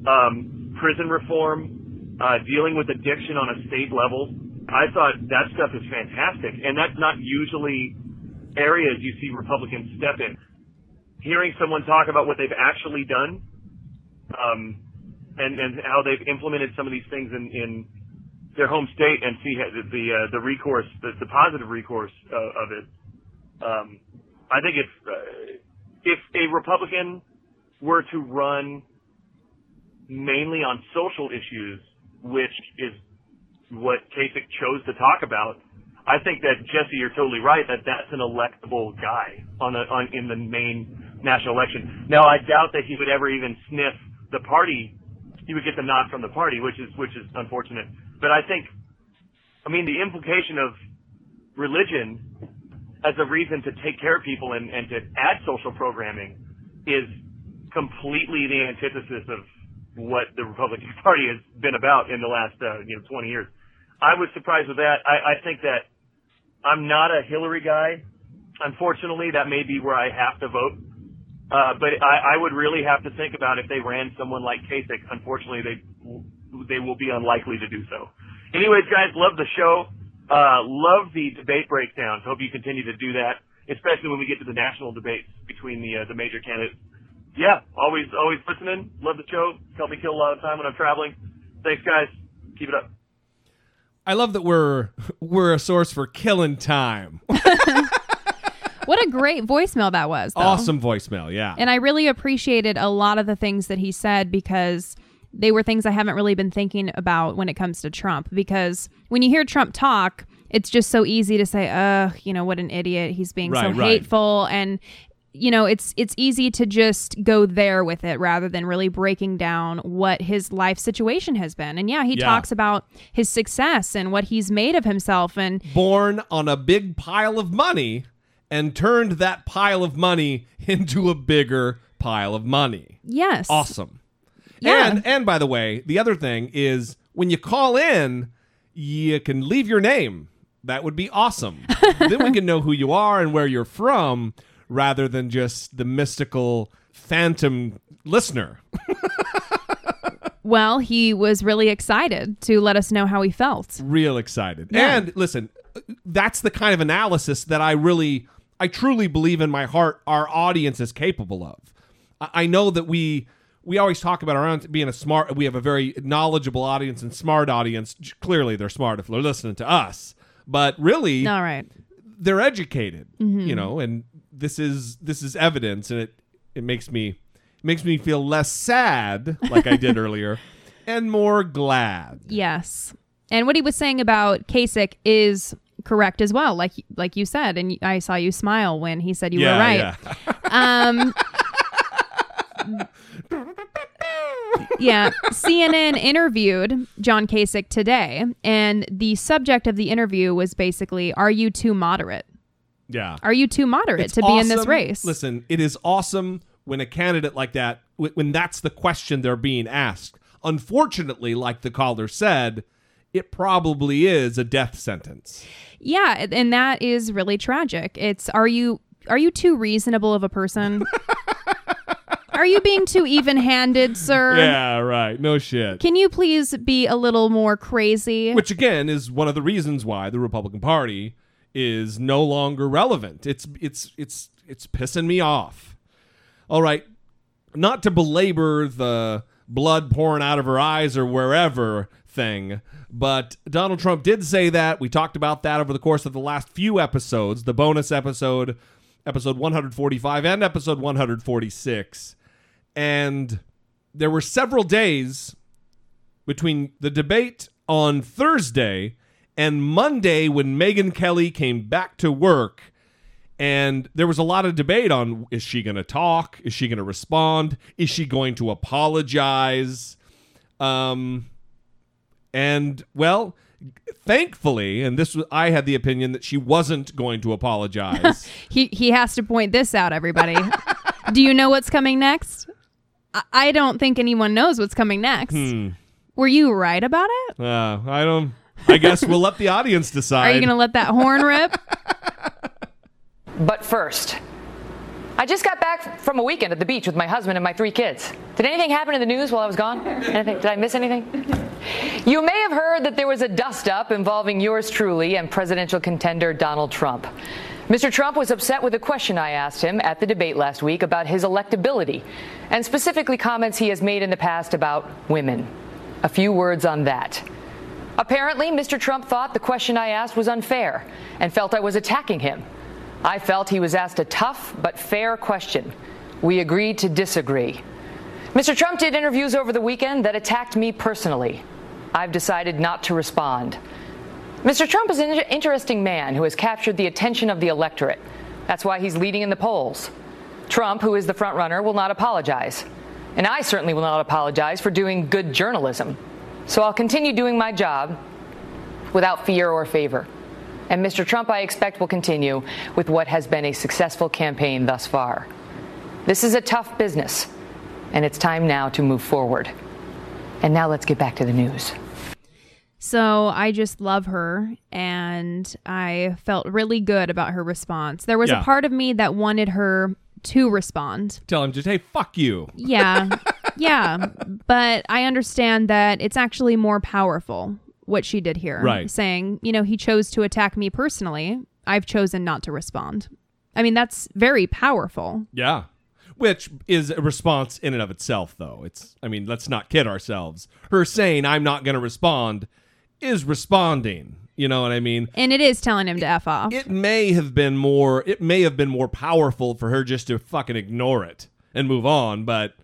um, prison reform, uh, dealing with addiction on a state level. I thought that stuff is fantastic, and that's not usually areas you see Republicans step in hearing someone talk about what they've actually done, um, and and how they've implemented some of these things in in their home state and see the the, uh, the recourse, the, the positive recourse uh, of it. Um, I think if uh, if a Republican were to run mainly on social issues, which is what Kasich chose to talk about, I think that Jesse, you're totally right that that's an electable guy on the on in the main national election. Now, I doubt that he would ever even sniff the party. He would get the nod from the party, which is which is unfortunate. But I think, I mean, the implication of religion as a reason to take care of people and, and to add social programming is completely the antithesis of what the Republican Party has been about in the last uh, you know 20 years. I was surprised with that. I, I think that I'm not a Hillary guy. Unfortunately, that may be where I have to vote uh, but I, I would really have to think about if they ran someone like Kasich. Unfortunately, they they will be unlikely to do so. Anyways, guys, love the show. Uh, love the debate breakdowns. Hope you continue to do that, especially when we get to the national debates between the uh, the major candidates. Yeah, always always listening. Love the show. Help me kill a lot of time when I'm traveling. Thanks, guys. Keep it up. I love that we're we're a source for killing time. what a great voicemail that was. Though. Awesome voicemail, yeah. And I really appreciated a lot of the things that he said because they were things I haven't really been thinking about when it comes to Trump. Because when you hear Trump talk, it's just so easy to say, "Ugh, you know what an idiot! He's being right, so right. hateful." And you know, it's it's easy to just go there with it rather than really breaking down what his life situation has been. And yeah, he yeah. talks about his success and what he's made of himself and born on a big pile of money and turned that pile of money into a bigger pile of money. Yes. Awesome. Yeah. And and by the way, the other thing is when you call in, you can leave your name. That would be awesome. then we can know who you are and where you're from rather than just the mystical phantom listener. well, he was really excited to let us know how he felt. Real excited. Yeah. And listen, that's the kind of analysis that I really I truly believe in my heart our audience is capable of. I know that we we always talk about our own being a smart we have a very knowledgeable audience and smart audience. Clearly they're smart if they're listening to us. But really All right. they're educated, mm-hmm. you know, and this is this is evidence and it it makes me it makes me feel less sad like I did earlier and more glad. Yes. And what he was saying about Kasich is correct as well like like you said and i saw you smile when he said you yeah, were right. yeah. um yeah cnn interviewed john kasich today and the subject of the interview was basically are you too moderate? Yeah. Are you too moderate it's to awesome. be in this race? Listen it is awesome when a candidate like that when that's the question they're being asked. Unfortunately like the caller said it probably is a death sentence. Yeah, and that is really tragic. It's are you are you too reasonable of a person? are you being too even-handed, sir? Yeah, right. No shit. Can you please be a little more crazy? Which again is one of the reasons why the Republican Party is no longer relevant. It's it's it's it's pissing me off. All right, not to belabor the blood pouring out of her eyes or wherever thing. But Donald Trump did say that. We talked about that over the course of the last few episodes the bonus episode, episode 145, and episode 146. And there were several days between the debate on Thursday and Monday when Megyn Kelly came back to work. And there was a lot of debate on is she going to talk? Is she going to respond? Is she going to apologize? Um, and well, thankfully, and this was I had the opinion that she wasn't going to apologize. he he has to point this out, everybody. Do you know what's coming next? I, I don't think anyone knows what's coming next. Hmm. Were you right about it? Uh, I don't. I guess we'll let the audience decide. Are you going to let that horn rip? But first, I just got back from a weekend at the beach with my husband and my three kids. Did anything happen in the news while I was gone? Anything? Did I miss anything? You may have heard that there was a dust up involving yours truly and presidential contender Donald Trump. Mr. Trump was upset with a question I asked him at the debate last week about his electability, and specifically comments he has made in the past about women. A few words on that. Apparently, Mr. Trump thought the question I asked was unfair and felt I was attacking him. I felt he was asked a tough but fair question. We agreed to disagree. Mr. Trump did interviews over the weekend that attacked me personally. I've decided not to respond. Mr. Trump is an interesting man who has captured the attention of the electorate. That's why he's leading in the polls. Trump, who is the frontrunner, will not apologize. And I certainly will not apologize for doing good journalism. So I'll continue doing my job without fear or favor. And Mr. Trump, I expect, will continue with what has been a successful campaign thus far. This is a tough business, and it's time now to move forward. And now let's get back to the news. So I just love her and I felt really good about her response. There was Yeah. a part of me that wanted her to respond. Tell him just, hey, fuck you. Yeah. yeah. But I understand that it's actually more powerful what she did here. Right. Saying, you know, he chose to attack me personally. I've chosen not to respond. I mean, that's very powerful. Yeah. Which is a response in and of itself, though. It's, I mean, let's not kid ourselves. Her saying, I'm not going to respond, is responding. You know what I mean? And it is telling him to F off. It may have been more, it may have been more powerful for her just to fucking ignore it and move on, but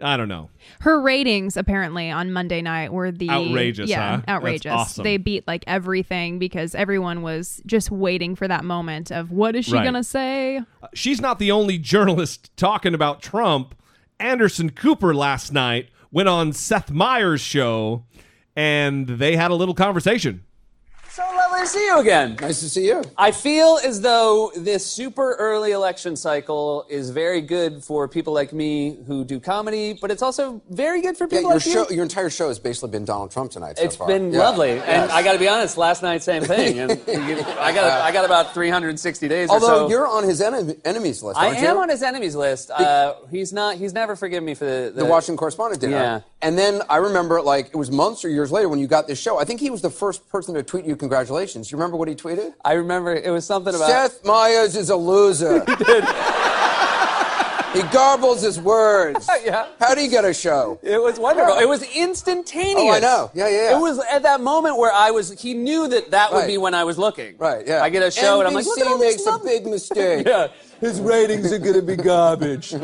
I don't know. Her ratings apparently on Monday night were the Outrageous, Yeah, huh? Outrageous. awesome. They beat like everything because everyone was just waiting for that moment of what is she Right. gonna say? Uh, she's not the only journalist talking about Trump. Anderson Cooper last night went on Seth Meyers' show and they had a little conversation. Lovely to see you again. Nice to see you. I feel as though this super early election cycle is very good for people like me who do comedy, but it's also very good for Yeah, people your like show, you. your entire show has basically been Donald Trump tonight. So It's far. been Yeah. lovely, and Yes. I got to be honest. Last night, same thing. And I got I got about 360 days or Although so. you're on his enemy, enemies list, I aren't you? am on his enemies list. Uh, he's not. He's never forgiven me for the the Washington correspondent dinner. Yeah. And then I remember, like, it was months or years later when you got this show. I think he was the first person to tweet you congratulations. You remember what he tweeted? I remember it was something about Seth Meyers is a loser. he did. he garbles his words. Yeah. How do you get a show? It was wonderful. It was instantaneous. Oh, I know. Yeah, yeah, yeah. It was at that moment where I was. He knew that that would Right. be when I was looking. Right, yeah. I get a show and I'm like, look at all NBC this makes a love- big mistake. Yeah, his ratings are gonna be garbage. um,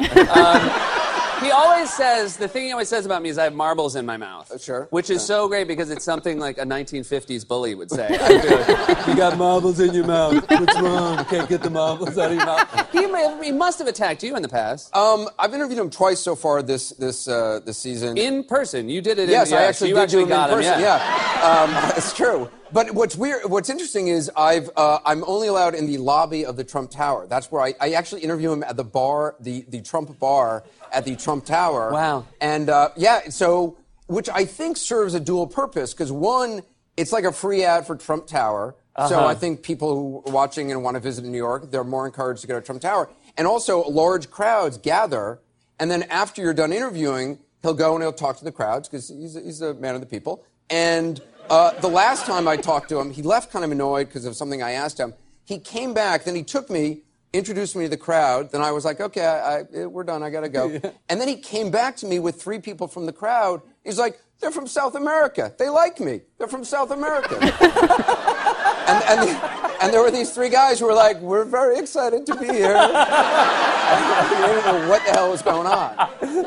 he always says the thing he always says about me is I have marbles in my mouth. Uh, sure. Which is so great because it's something like a 1950s bully would say. Like, you got marbles in your mouth. What's wrong? You can't get the marbles out of your mouth. He, may he must have attacked you in the past. Um, I've interviewed him twice so far this this uh, this season. in person. You did it. yes, in, I yeah, actually you did actually do him got in him. person. yeah. um, it's true. But what's weird, what's interesting is I've uh, I'm only allowed in the lobby of the Trump Tower. That's where I, I actually interview him at the bar, the the Trump bar at the Trump Tower. Wow. And uh, yeah, so which I think serves a dual purpose because one, it's like a free ad for Trump Tower. So Uh-huh. I think people who are watching and want to visit New York, they're more encouraged to go to Trump Tower. And also, large crowds gather, and then after you're done interviewing, he'll go and he'll talk to the crowds because he's, he's a man of the people. And uh, the last time I talked to him, he left kind of annoyed because of something I asked him. He came back, then he took me introduced me to the crowd. Then I was like, okay, I, I, eh, we're done. I got to go. And then he came back to me with three people from the crowd. He's like, they're from South America. They like me. They're from South America. and, and, the- and there were these three guys who were like, we're very excited to be here. I didn't know what the hell was going on.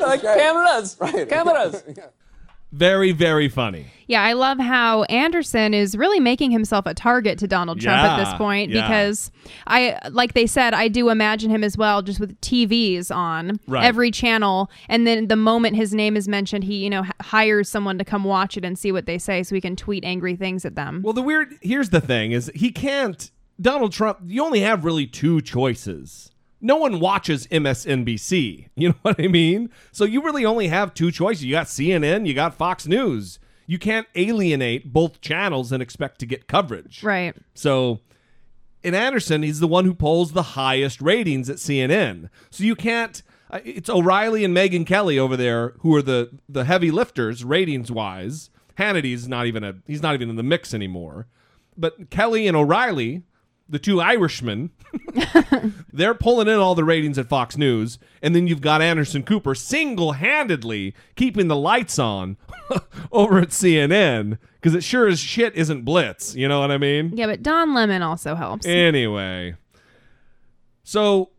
like cameras, Right. cameras. Very, very funny. Yeah, I love how Anderson is really making himself a target to Donald Trump at this point yeah. because I like they said I do imagine him as well just with TVs on Right. every channel and then the moment his name is mentioned he you know h- hires someone to come watch it and see what they say so he can tweet angry things at them. Well, the weird here's the thing is he can't Donald Trump, you only have really two choices. No one watches MSNBC. You know what I mean? So you really only have two choices. You got CNN, you got Fox News. You can't alienate both channels and expect to get coverage. Right. So in Anderson, he's the one who polls the highest ratings at CNN. So you can't. uh, It's O'Reilly and Megyn Kelly over there who are the the heavy lifters ratings wise. Hannity's not even a he's not even in the mix anymore. But Kelly and O'Reilly, the two Irishmen, they're pulling in all the ratings at Fox News, and then you've got Anderson Cooper single handedly keeping the lights on over at CNN because it sure as shit isn't Blitz. You know what I mean? Yeah, but Don Lemon also helps. Anyway, so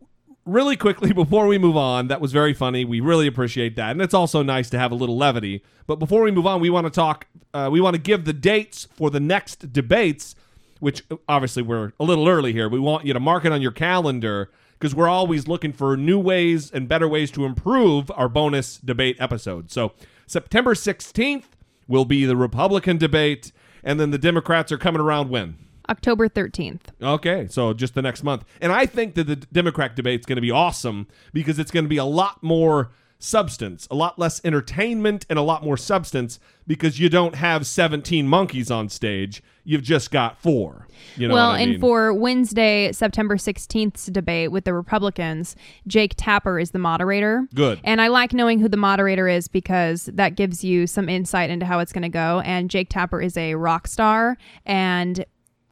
really quickly before we move on, that was very funny. We really appreciate that, and it's also nice to have a little levity. But before we move on, we want to talk. Uh, we want to give the dates for the next debates, which obviously we're a little early here. We want you to mark it on your calendar because we're always looking for new ways and better ways to improve our bonus debate episode. So September sixteenth will be the Republican debate, and then the Democrats are coming around when. October 13th. Okay, so just the next month. And I think that the Democrat debate's going to be awesome because it's going to be a lot more substance, a lot less entertainment, and a lot more substance because you don't have 17 monkeys on stage. You've just got four. You know well, what I and mean? for Wednesday, September 16th's debate with the Republicans, Jake Tapper is the moderator. Good. And I like knowing who the moderator is because that gives you some insight into how it's going to go. And Jake Tapper is a rock star and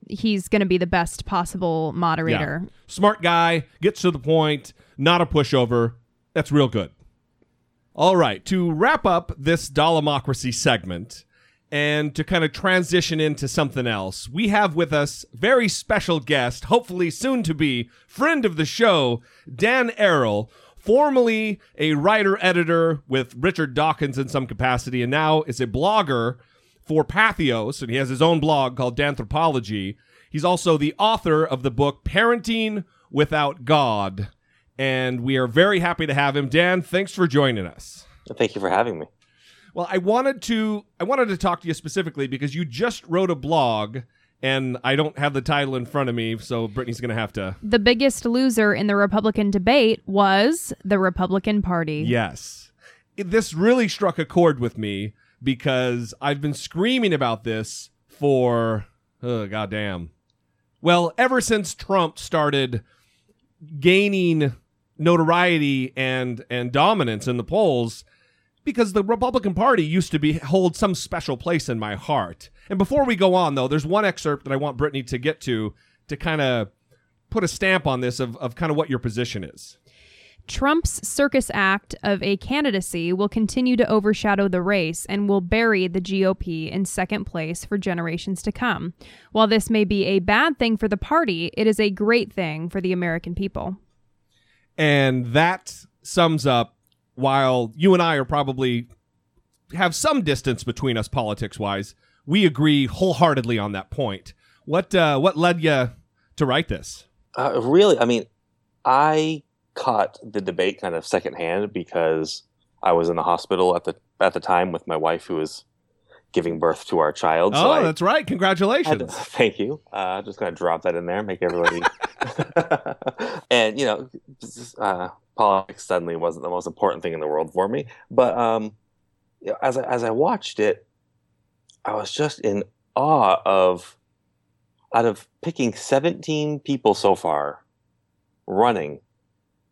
he's going to be the best possible moderator. Yeah. Smart guy, gets to the point, not a pushover. That's real good. All right, to wrap up this Dollemocracy segment and to kind of transition into something else, we have with us very special guest, hopefully soon to be friend of the show, Dan Arel, formerly a writer editor with Richard Dawkins in some capacity, and now is a blogger for Patheos, and he has his own blog called Danthropology. He's also the author of the book Parenting Without God, and we are very happy to have him. Dan, thanks for joining us. Thank you for having me. Well, I wanted to I wanted to talk to you specifically because you just wrote a blog and I don't have the title in front of me, so Brittany's going to have to The biggest loser in the Republican debate was the Republican Party. Yes. It- this really struck a chord with me because I've been screaming about this for oh goddamn. Well, ever since Trump started gaining notoriety and and dominance in the polls because the Republican Party used to be hold some special place in my heart. And before we go on though, there's one excerpt that I want Brittany to get to to kind of put a stamp on this of, of kind of what your position is. Trump's circus act of a candidacy will continue to overshadow the race and will bury the GOP in second place for generations to come. While this may be a bad thing for the party, it is a great thing for the American people. And that sums up while you and I are probably have some distance between us politics wise, we agree wholeheartedly on that point. What uh, what led you to write this? Uh, really, I mean, I caught the debate kind of secondhand because I was in the hospital at the at the time with my wife who was giving birth to our child. oh, I that's right. had to- Congratulations. thank you. Uh, just gonna drop that in there, make everybody. and you know, uh, politics suddenly wasn't the most important thing in the world for me. But um, as I, as I watched it, I was just in awe of out of picking 17 people so far running,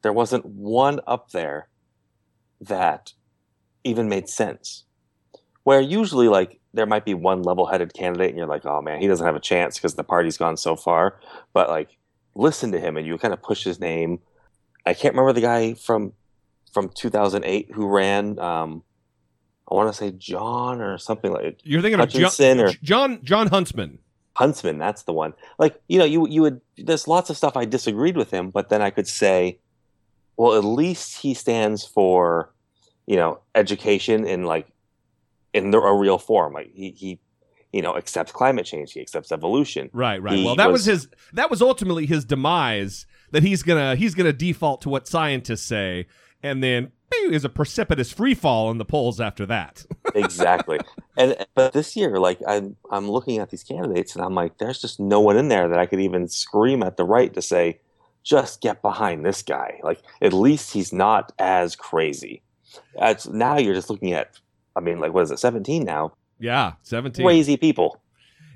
there wasn't one up there that even made sense. Where usually, like, there might be one level headed candidate, and you're like, oh man, he doesn't have a chance because the party's gone so far. But, like, listen to him and you kind of push his name. I can't remember the guy from from 2008 who ran. Um, I want to say John or something like. You're thinking of John, Hutchinson or John Jon Huntsman. Huntsman, that's the one. Like you know, you you would. There's lots of stuff I disagreed with him, but then I could say, well, at least he stands for, you know, education and like, in the, a real form. Like he he, you know, accepts climate change. He accepts evolution. Right, right. He well, that was, his. That was ultimately his demise. That he's gonna he's gonna default to what scientists say, and then is a precipitous free fall in the polls after that. exactly. And but this year, like I'm I'm looking at these candidates and I'm like, there's just no one in there that I could even scream at the right to say, just get behind this guy. Like at least he's not as crazy. As now you're just looking at I mean, like what is it, seventeen now? Yeah, seventeen. Crazy people.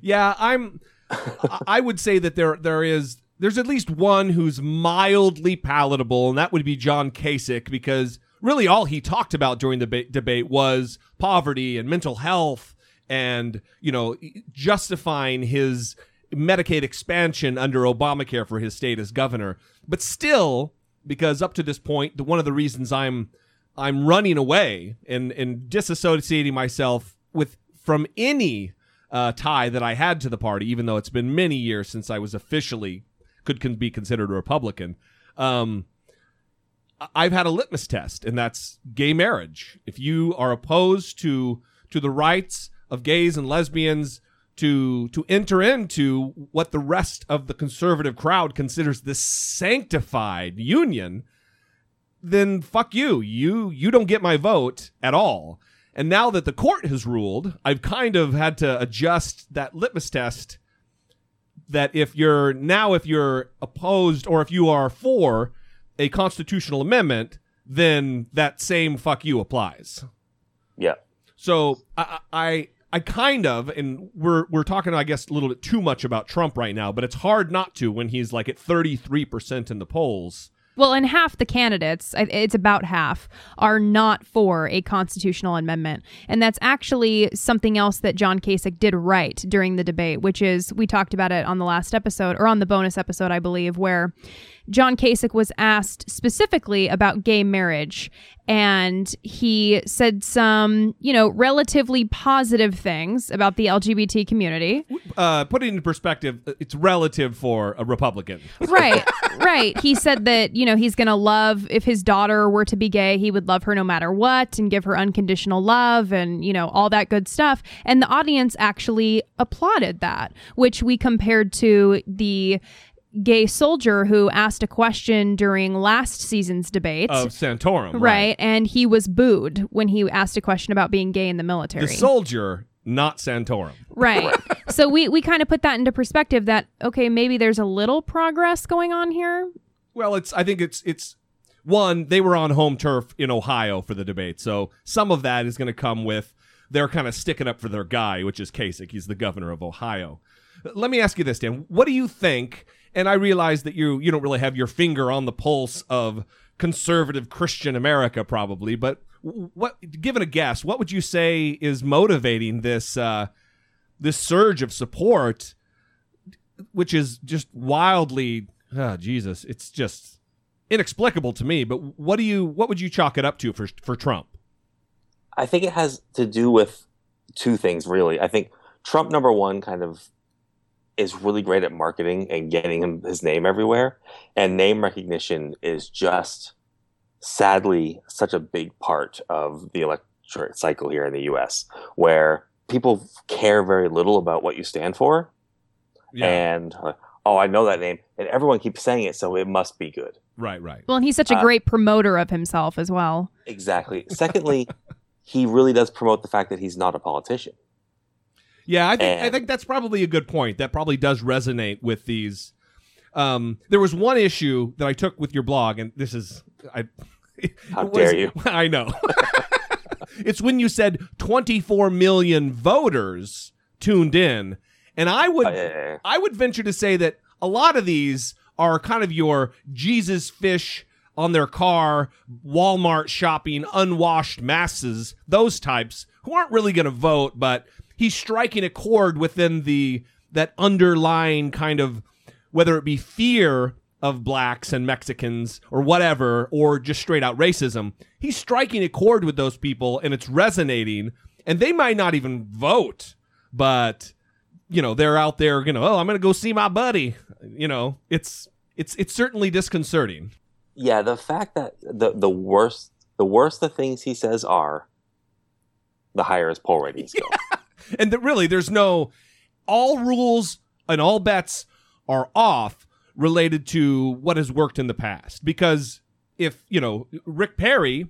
Yeah, I'm I would say that there there is there's at least one who's mildly palatable, and that would be John Kasich, because really all he talked about during the ba- debate was poverty and mental health and, you know, justifying his Medicaid expansion under Obamacare for his state as governor. But still, because up to this point, the, point, one of the reasons I'm I'm running away and, and disassociating myself with from any uh, tie that I had to the party, even though it's been many years since I was officially could can be considered a Republican. Um, I've had a litmus test, and that's gay marriage. If you are opposed to to the rights of gays and lesbians to to enter into what the rest of the conservative crowd considers this sanctified union, then fuck you. You you don't get my vote at all. And now that the court has ruled, I've kind of had to adjust that litmus test that if you're now if you're opposed or if you are for a constitutional amendment, then that same fuck you applies. Yeah. So I, I I kind of, and we're we're talking, I guess, a little bit too much about Trump right now, but it's hard not to when he's like at thirty three percent in the polls. Well, and half the candidates, it's about half, are not for a constitutional amendment. And that's actually something else that John Kasich did right during the debate, which is we talked about it on the last episode, or on the bonus episode, I believe, where John Kasich was asked specifically about gay marriage, and he said some, you know, relatively positive things about the LGBT community. Uh, put it in perspective, it's relative for a Republican. Right, right. He said that, you know, he's going to love, if his daughter were to be gay, he would love her no matter what and give her unconditional love and, you know, all that good stuff. And the audience actually applauded that, which we compared to the gay soldier who asked a question during last season's debate of Santorum, right. right? And he was booed when he asked a question about being gay in the military. The soldier, not Santorum. Right. so we we kind of put that into perspective that okay, maybe there's a little progress going on here. Well, it's I think it's it's one they were on home turf in Ohio for the debate. So some of that is going to come with they're kind of sticking up for their guy, which is Kasich. He's the governor of Ohio. Let me ask you this, Dan. What do you think and I realize that you you don't really have your finger on the pulse of conservative Christian America, probably. But what, given a guess, what would you say is motivating this uh, this surge of support, which is just wildly, oh, Jesus, it's just inexplicable to me. But what do you what would you chalk it up to for for Trump? I think it has to do with two things, really. I think Trump, number one, kind of is really great at marketing and getting him his name everywhere. And name recognition is just sadly such a big part of the electorate cycle here in the US, where people care very little about what you stand for. Yeah. And uh, oh, I know that name, and everyone keeps saying it, so it must be good. Right, right. Well, and he's such a uh, great promoter of himself as well. Exactly. Secondly, he really does promote the fact that he's not a politician. Yeah, I think and, I think that's probably a good point. That probably does resonate with these. Um, there was one issue that I took with your blog, and this is I. How was, dare you? I know. it's when you said 24 million voters tuned in, and I would uh, I would venture to say that a lot of these are kind of your Jesus fish on their car, Walmart shopping, unwashed masses, those types who aren't really going to vote, but he's striking a chord within the that underlying kind of whether it be fear of blacks and Mexicans or whatever, or just straight out racism, he's striking a chord with those people and it's resonating. And they might not even vote, but you know they're out there. You know, oh, I'm going to go see my buddy. You know, it's it's it's certainly disconcerting. Yeah, the fact that the the worst the worse the things he says are, the higher his poll ratings go. and that really there's no all rules and all bets are off related to what has worked in the past because if you know rick perry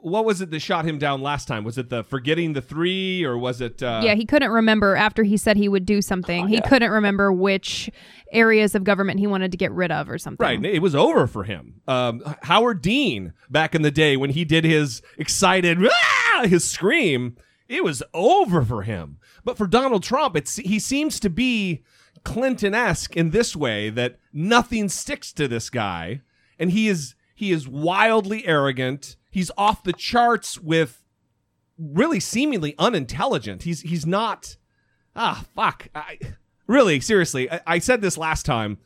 what was it that shot him down last time was it the forgetting the three or was it uh, yeah, he couldn't remember after he said he would do something. he yeah. couldn't remember which areas of government he wanted to get rid of or something. Right, it was over for him. Um, Howard Dean, back in the day when he did his excited, "Ah!" his scream, it was over for him. But for Donald Trump, it's he seems to be Clinton-esque in this way that nothing sticks to this guy, and he is he is wildly arrogant. He's off the charts with really seemingly unintelligent. He's he's not. Ah, fuck. I, really, seriously, I, I said this last time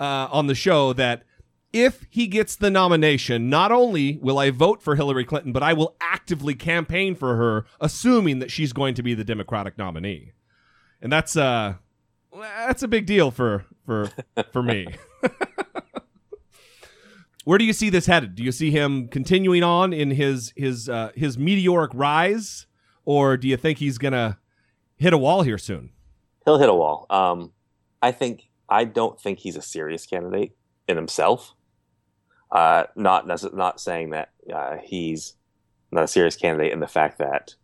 uh, on the show that if he gets the nomination, not only will I vote for Hillary Clinton, but I will actively campaign for her, assuming that she's going to be the Democratic nominee. And that's uh that's a big deal for for for me. Where do you see this headed? Do you see him continuing on in his his uh, his meteoric rise, or do you think he's gonna hit a wall here soon? He'll hit a wall. Um, I think I don't think he's a serious candidate in himself. Uh, not not saying that uh, he's not a serious candidate in the fact that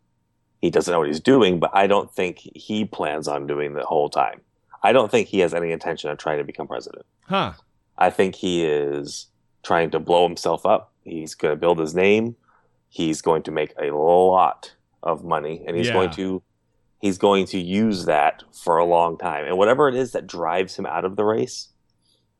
he doesn't know what he's doing, but I don't think he plans on doing the whole time. I don't think he has any intention of trying to become president. Huh. I think he is trying to blow himself up. He's going to build his name. He's going to make a lot of money, and he's Yeah. going to he's going to use that for a long time. And whatever it is that drives him out of the race,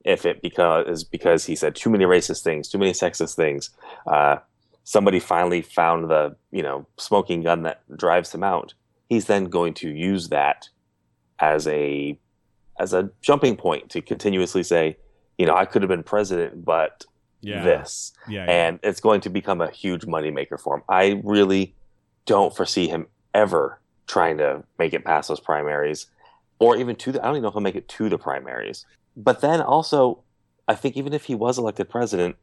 if it because is because he said too many racist things, too many sexist things, uh, somebody finally found the you know smoking gun that drives him out. He's then going to use that as a as a jumping point to continuously say, you know, I could have been president, but Yeah. this. Yeah, yeah. And it's going to become a huge moneymaker for him. I really don't foresee him ever trying to make it past those primaries or even to the, I don't even know if he'll make it to the primaries. But then also, I think even if he was elected president,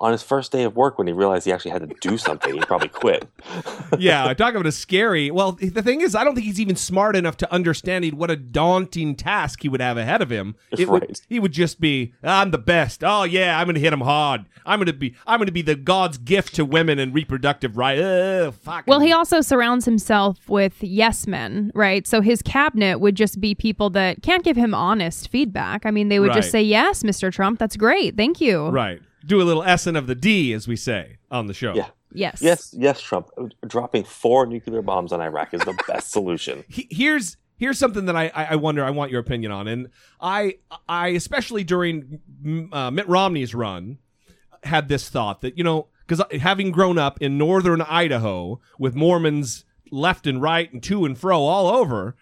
on his first day of work when he realized he actually had to do something, he probably quit. yeah, talk about a scary. Well, the thing is, I don't think he's even smart enough to understanding what a daunting task he would have ahead of him. It would, he would just be, "I'm the best. Oh yeah, I'm going to hit him hard. I'm going to be, I'm going to be the God's gift to women and reproductive right. Uh, fuck. Well, he also surrounds himself with yes men, right? So his cabinet would just be people that can't give him honest feedback. I mean, they would Right. just say, "Yes, Mr. Trump, that's great. Thank you." right. Do a little S and of the D, as we say on the show. Yeah. Yes. Yes, yes, Trump. Dropping four nuclear bombs on Iraq is the best solution. he- here's here's something that I, I I wonder I want your opinion on, and I I especially during mm, uh, Mitt Romney's run had this thought that you know because having grown up in northern Idaho with Mormons left and right and to and fro all over,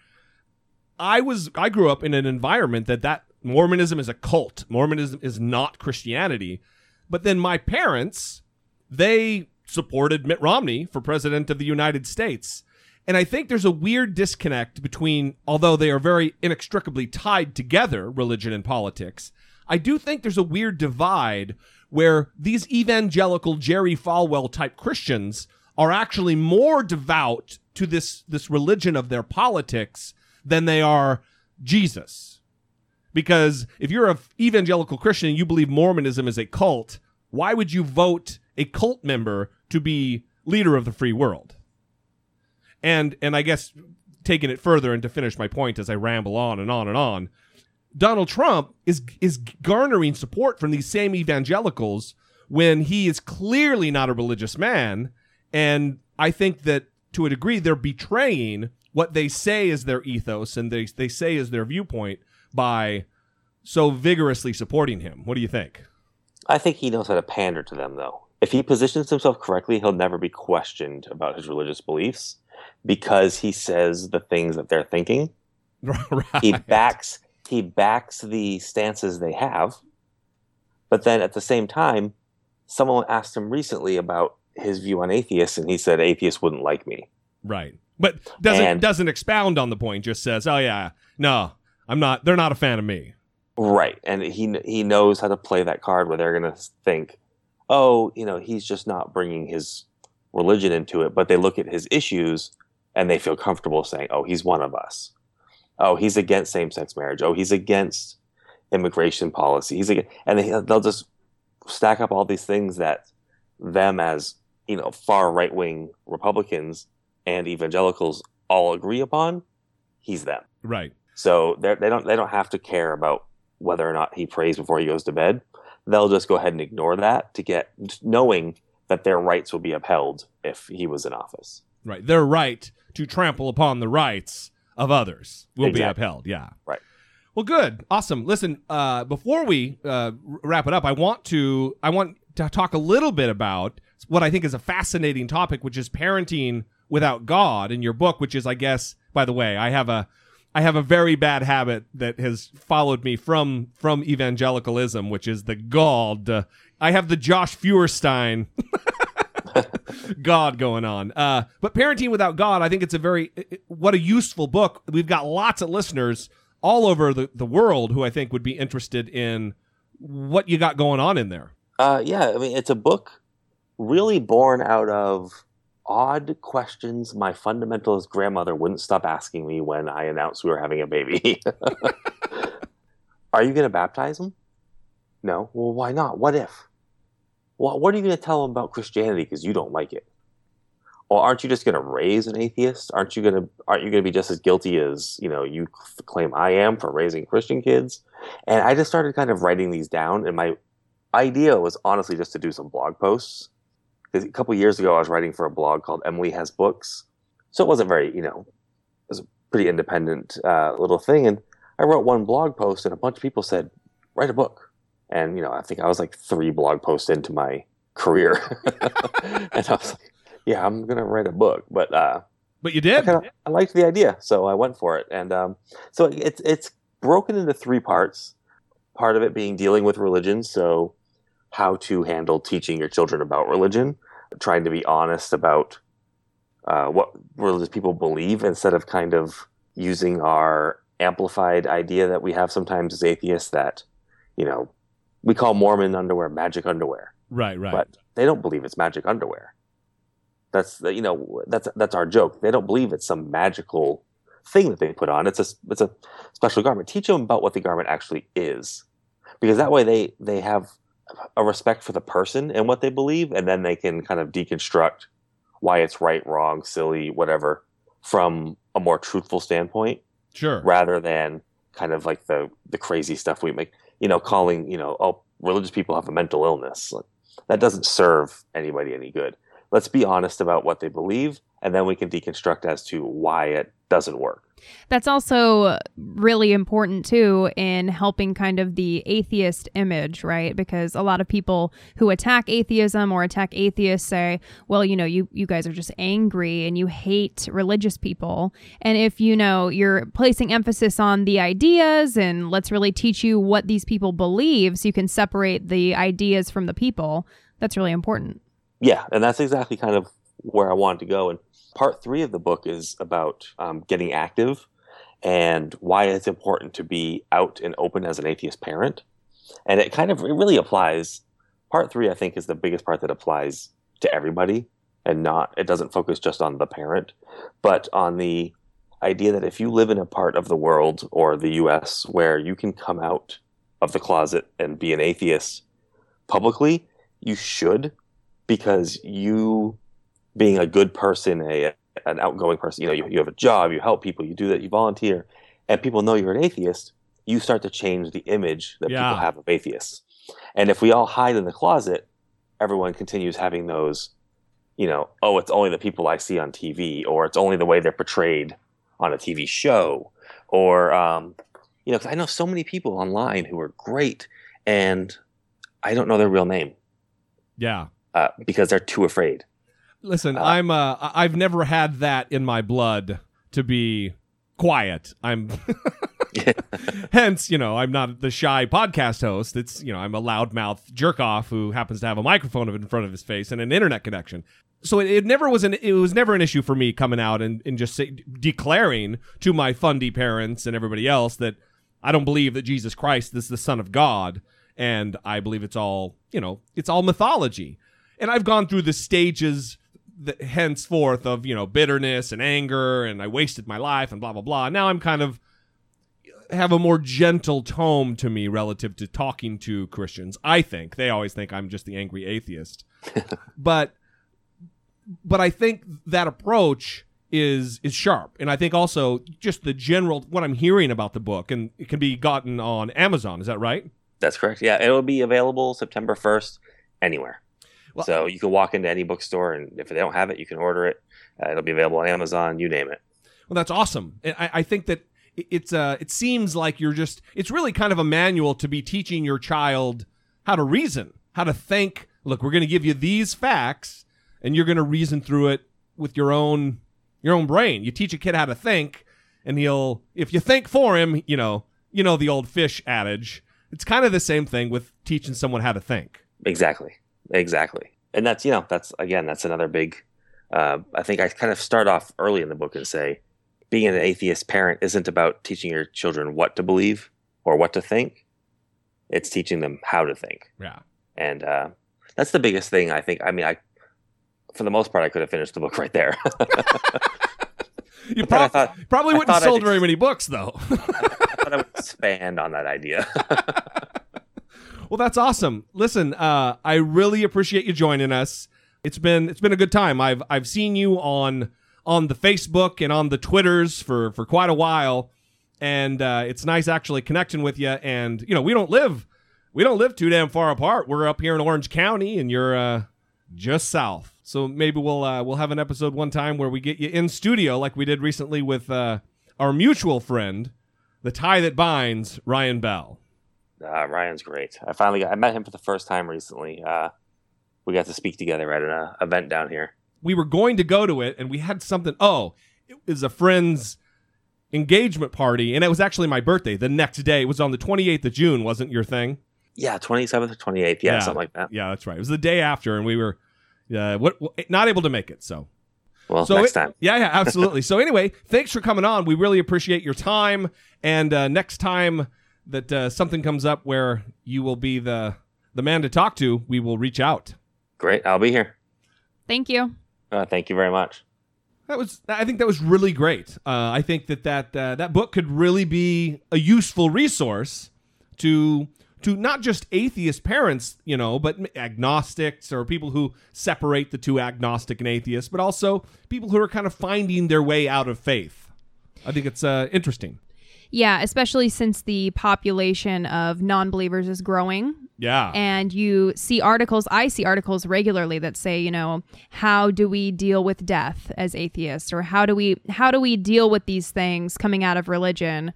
I was I grew up in an environment that that Mormonism is a cult. Mormonism is not Christianity. But then my parents, they supported Mitt Romney for president of the United States. And I think there's a weird disconnect between, although they are very inextricably tied together, religion and politics, I do think there's a weird divide where these evangelical Jerry Falwell type Christians are actually more devout to this, this religion of their politics than they are Jesus. Because if you're a evangelical Christian and you believe Mormonism is a cult, why would you vote a cult member to be leader of the free world? And and I guess taking it further and to finish my point as I ramble on and on and on, Donald Trump is is garnering support from these same evangelicals when he is clearly not a religious man and I think that to a degree they're betraying what they say is their ethos and they they say is their viewpoint by so vigorously supporting him. What do you think? I think he knows how to pander to them, though. If he positions himself correctly, he'll never be questioned about his religious beliefs because he says the things that they're thinking. He backs he backs the stances they have. But then at the same time, someone asked him recently about his view on atheists, and he said atheists wouldn't like me. Right. But doesn't And- doesn't expound on the point. Just says, "Oh yeah, no, I'm not. They're not a fan of me." Right, and he he knows how to play that card where they're going to think, oh, you know, he's just not bringing his religion into it, but they look at his issues and they feel comfortable saying, oh, he's one of us. Oh, he's against same-sex marriage. Oh, he's against immigration policy. He's against, and they, they'll just stack up all these things that them as you know far right-wing Republicans and evangelicals all agree upon. He's them. Right. So they they don't they don't have to care about whether or not he prays before he goes to bed. They'll just go ahead and ignore that to get knowing that their rights will be upheld if he was in office. Right. Their right to trample upon the rights of others will be upheld. Yeah. Right. Well, good, awesome. Listen, uh, before we uh, wrap it up, I want to I want to talk a little bit about what I think is a fascinating topic, which is parenting without God in your book. Which is, I guess, by the way, I have a I have a very bad habit that has followed me from from evangelicalism, which is the God. Uh, I have the Josh Feuerstein God going on. Uh, but parenting without God, I think it's a very what a useful book. We've got lots of listeners all over the, the world who I think would be interested in what you got going on in there. Uh, yeah, I mean it's a book really born out of odd questions my fundamentalist grandmother wouldn't stop asking me when I announced we were having a baby. Are you going to baptize him? No. Well, why not? What if? Well, what are you going to tell him about Christianity because you don't like it? Well, aren't you just going to raise an atheist? Aren't you going to aren't you going to be just as guilty as you know you claim I am for raising Christian kids? And I just started kind of writing these down, and my idea was honestly just to do some blog posts. A couple years ago, I was writing for a blog called Emily Has Books, so it wasn't very you know it was a pretty independent uh, little thing. And I wrote one blog post, and a bunch of people said, "Write a book." And you know, I think I was like three blog posts into my career, and I was like, "Yeah, I'm gonna write a book." But uh, but you did. I, kinda, I liked the idea, so I went for it. And um, so it's it's broken into three parts. Part of it being dealing with religion, so how to handle teaching your children about religion, trying to be honest about uh, what religious people believe instead of kind of using our amplified idea that we have sometimes as atheists that you know we call Mormon underwear magic underwear, Right, right. but they don't believe it's magic underwear. That's you know that's that's our joke. They don't believe it's some magical thing that they put on. It's a it's a special garment. Teach them about what the garment actually is, because that way they they have a respect for the person and what they believe, and then they can kind of deconstruct why it's right, wrong, silly, whatever, from a more truthful standpoint Sure. rather than kind of like the the crazy stuff we make you know calling you know oh religious people have a mental illness. Like, that doesn't serve anybody any good. Let's be honest about what they believe and then we can deconstruct as to why it doesn't work That's also really important too in helping kind of the atheist image, right? Because a lot of people who attack atheism or attack atheists say, well, you know, you, you guys are just angry and you hate religious people. And if, you know, you're placing emphasis on the ideas and let's really teach you what these people believe so you can separate the ideas from the people, that's really important. yeah and that's exactly kind of where i wanted to go and part three of the book is about um, getting active and why it's important to be out and open as an atheist parent. And it kind of it really applies part three i think is the biggest part that applies to everybody and not it doesn't focus just on the parent but on the idea that if you live in a part of the world or the us where you can come out of the closet and be an atheist publicly you should because you being a good person a an outgoing person you know you, you have a job you help people you do that you volunteer and people know you're an atheist you start to change the image that Yeah. people have of atheists and if we all hide in the closet everyone continues having those you know oh it's only the people i see on tv or it's only the way they're portrayed on a tv show or um, you know, because i know so many people online who are great and i don't know their real name Yeah. uh, because they're too afraid Listen, I'm uh I've never had that in my blood to be quiet. I'm hence, you know, I'm not the shy podcast host. It's, you know, I'm a loudmouth jerk off who happens to have a microphone in front of his face and an internet connection. So it, it never was an it was never an issue for me coming out and, and just say, declaring to my fundy parents and everybody else that I don't believe that Jesus Christ is the Son of God, and I believe it's all you know, it's all mythology. And I've gone through the stages that henceforth of you know bitterness and anger, and I wasted my life and blah blah blah. Now I'm kind of have a more gentle tone to me relative to talking to Christians. I think they always think I'm just the angry atheist, but but I think that approach is is sharp, and I think also just the general what I'm hearing about the book, and it can be gotten on Amazon. Is that right? That's correct. Yeah, it'll be available September 1st anywhere. Well- so you can walk into any bookstore, and if they don't have it, you can order it. Uh, it'll be available on Amazon. You name it. Well, that's awesome. I, I think that it's uh, it seems like you're just it's really kind of a manual to be teaching your child how to reason, how to think. Look, we're going to give you these facts, and you're going to reason through it with your own your own brain. You teach a kid how to think, and he'll if you think for him, you know, you know the old fish adage. It's kind of the same thing with teaching someone how to think. Exactly. Exactly. And that's, you know, that's, again, that's another big, uh, I think I kind of start off early in the book and say, being an atheist parent isn't about teaching your children what to believe or what to think. It's teaching them how to think. Yeah. And uh, that's the biggest thing I think. I mean, I, for the most part, I could have finished the book right there. You prob- thought- probably wouldn't have I'd sold very many books though. I thought I would expand on that idea. Well, that's awesome. Listen, uh, I really appreciate you joining us. It's been it's been a good time. I've I've seen you on on the Facebook and on the Twitters for for quite a while, and uh, it's nice actually connecting with you. And you know, we don't live we don't live too damn far apart. We're up here in Orange County, and you're uh, just south. So maybe we'll uh, we'll have an episode one time where we get you in studio like we did recently with uh, our mutual friend, the tie that binds, Ryan Bell. Uh, Ryan's great. I finally got, I met him for the first time recently. Uh, we got to speak together at an uh, event down here. we were going to go to it and we had something oh it was a friend's engagement party and it was actually my birthday the next day it was on the 28th of june wasn't your thing Yeah, 27th or 28th. Yeah, something like that. yeah that's right it was the day after and we were uh, what, not able to make it so Well, so next it- time. yeah yeah absolutely so anyway thanks for coming on we really appreciate your time and uh, next time that uh, something comes up where you will be the the man to talk to we will reach out Great. I'll be here. Thank you. Uh, thank you very much. That was, I think that was really great. Uh, I think that that uh, that book could really be a useful resource to to not just atheist parents, you know, but agnostics or people who separate the two agnostic and atheist, but also people who are kind of finding their way out of faith. I think it's uh, interesting. Yeah, especially since the population of non believers is growing. Yeah. And you see articles, I see articles regularly that say, you know, how do we deal with death as atheists or how do we how do we deal with these things coming out of religion?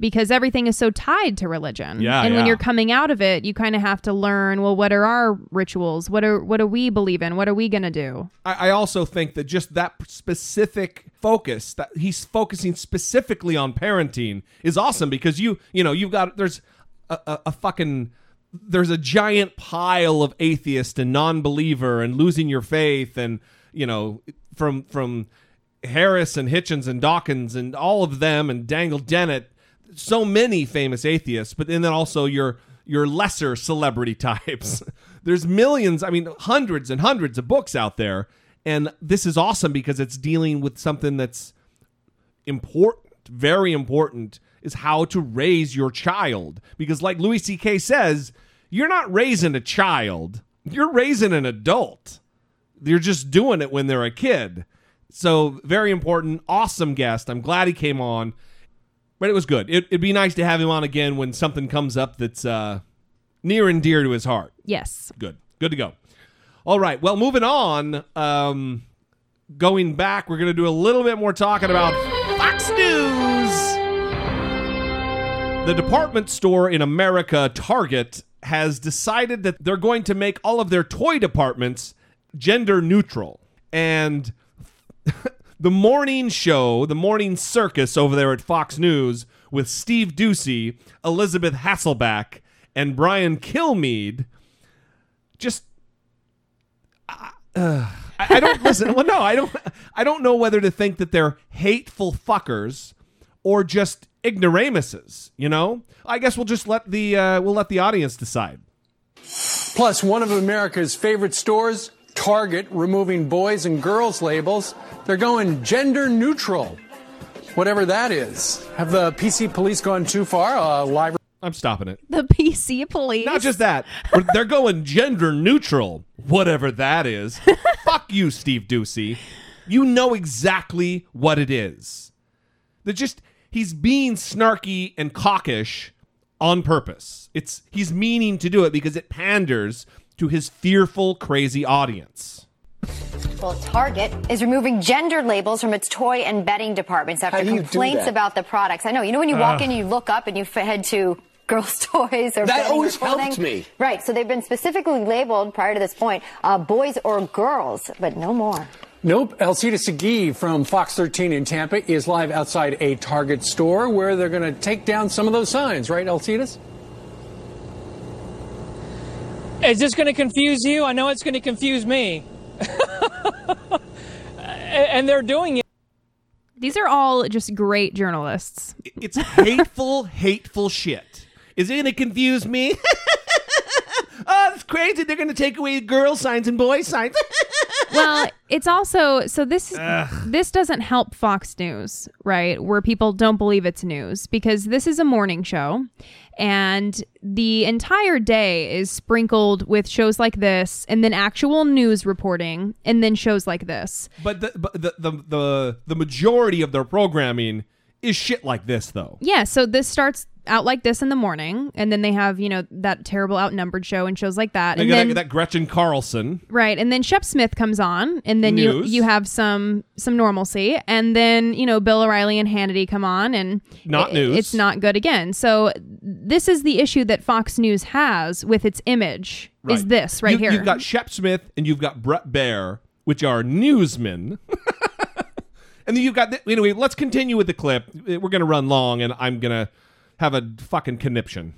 Because everything is so tied to religion. Yeah, and when you're coming out of it, you kind of have to learn, well, what are our rituals? What are what do we believe in? What are we gonna do? I, I also think that just that specific focus that he's focusing specifically on parenting is awesome because you you know you've got there's a, a, a fucking there's a giant pile of atheist and non-believer and losing your faith and you know from from Harris and Hitchens and Dawkins and all of them and Daniel Dennett so many famous atheists but then also your your lesser celebrity types. There's millions i mean hundreds and hundreds of books out there and this is awesome because it's dealing with something that's important very important is how to raise your child. Because like louis ck says you're not raising a child you're raising an adult. You're just doing it when they're a kid. So very important awesome guest. I'm glad he came on but it was good. It, it'd be nice to have him on again when something comes up that's uh, near and dear to his heart. Yes. good. Good to go. All right. Well moving on um, going back we're going to do a little bit more talking about fox news. The department store in america target has decided that they're going to make all of their toy departments gender neutral. And the morning show, the morning circus over there at Fox News with Steve Doocy, Elizabeth Hasselbeck, and Brian Kilmeade. Just, uh, I, I don't listen. Well, no, I don't. I don't know whether to think that they're hateful fuckers or just ignoramuses. You know, I guess we'll just let the uh, we'll let the audience decide. Plus, one of America's favorite stores, Target, removing boys and girls labels. They're going gender neutral, whatever that is. Have the PC police gone too far? Uh, live. I'm stopping it. The PC police. Not just that. They're going gender neutral, whatever that is. Fuck you, Steve Doocy. You know exactly what it is. They're just he's being snarky and cockish on purpose. It's he's meaning to do it because it panders to his fearful, crazy audience. Well, Target is removing gender labels from its toy and bedding departments after How do you do complaints about the products. I know. You know when you walk Ugh. in, you look up and you head to girls' toys or That bedding or always helped me. Right. So they've been specifically labeled prior to this point, uh, boys or girls, but no more. Nope. Alcides Segui from Fox 13 in Tampa is live outside a Target store where they're going to take down some of those signs, right, Alcides? Is this going to confuse you? I know it's going to confuse me. and they're doing it. These are all just great journalists. It's hateful, hateful shit. Is it going to confuse me? oh, it's crazy. They're going to take away girl signs and boy signs. Well, it's also so this Ugh. this doesn't help Fox News, right? Where people don't believe it's news because this is a morning show and the entire day is sprinkled with shows like this and then actual news reporting and then shows like this. But the, but the, the the the majority of their programming is shit like this, though. Yeah, so this starts out like this in the morning and then they have, you know, that terrible outnumbered show and shows like that. And then that, that Gretchen Carlson. Right, and then Shep Smith comes on, and then you News. you have some some normalcy, and then you know Bill O'Reilly and Hannity come on, and Not i- news. It's not good again. So this is the issue that Fox News has with its image. Is this right You- here? You've got Shep Smith and you've got Bret Baier, which are newsmen. and then you've got the, anyway. Let's continue with the clip. We're going to run long, and I'm going to have a fucking conniption.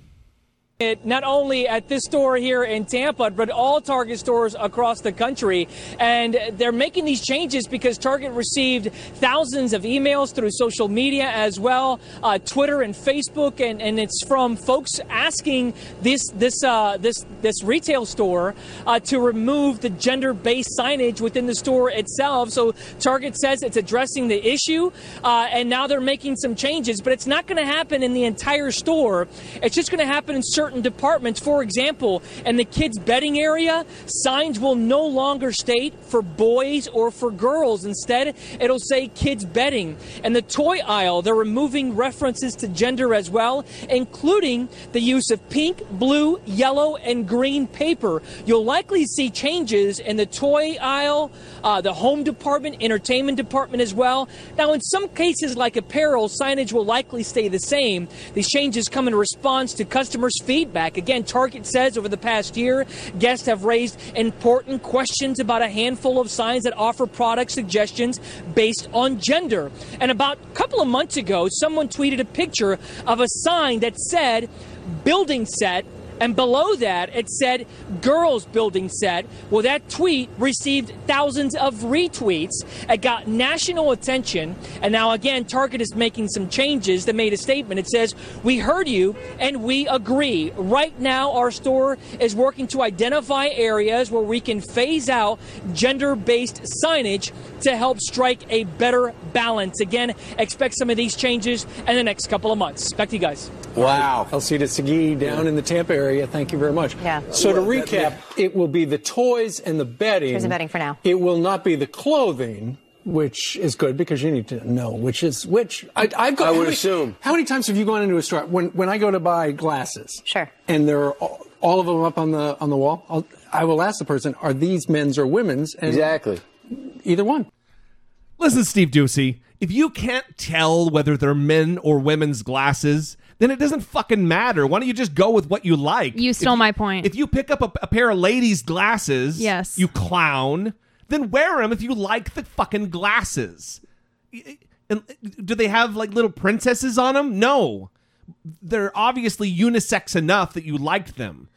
It not only at this store here in Tampa, but all Target stores across the country. And they're making these changes because Target received thousands of emails through social media as well, uh, Twitter and Facebook, and, and it's from folks asking this this uh, this this retail store uh, to remove the gender-based signage within the store itself. So Target says it's addressing the issue, uh, and now they're making some changes, but it's not going to happen in the entire store. It's just going to happen in certain departments. For example, in the kids' bedding area, signs will no longer state for boys or for girls. Instead, it'll say kids' bedding. And the toy aisle, they're removing references to gender as well, including the use of pink, blue, yellow, and green paper. You'll likely see changes in the toy aisle, uh, the home department, entertainment department as well. Now, in some cases like apparel, signage will likely stay the same. These changes come in response to customers' feedback. Again, Target says over the past year, guests have raised important questions about a handful of signs that offer product suggestions based on gender. And about a couple of months ago, someone tweeted a picture of a sign that said, building set and below that, it said girls building set. Well, that tweet received thousands of retweets. It got national attention. And now, again, Target is making some changes They made a statement. It says, We heard you and we agree. Right now, our store is working to identify areas where we can phase out gender based signage to help strike a better balance. Again, expect some of these changes in the next couple of months. Back to you guys. Wow. Alcides Segui down in the Tampa area. Thank you very much. Yeah. So to recap, it will be the toys and the bedding. Toys and bedding for now. It will not be the clothing, which is good because you need to know which is which. I, I've got, I would many- assume. How many times have you gone into a store when when I go to buy glasses? Sure. And there are all, all of them up on the on the wall. I'll, I will ask the person, "Are these men's or women's?" And Exactly. Either one. Listen, Steve Doocy, if you can't tell whether they're men or women's glasses, then it doesn't fucking matter. Why don't you just go with what you like? You stole If my point. If you pick up a, a pair of ladies' glasses, Yes. you clown, then wear them if you like the fucking glasses. And do they have like little princesses on them? No. They're obviously unisex enough that you liked them.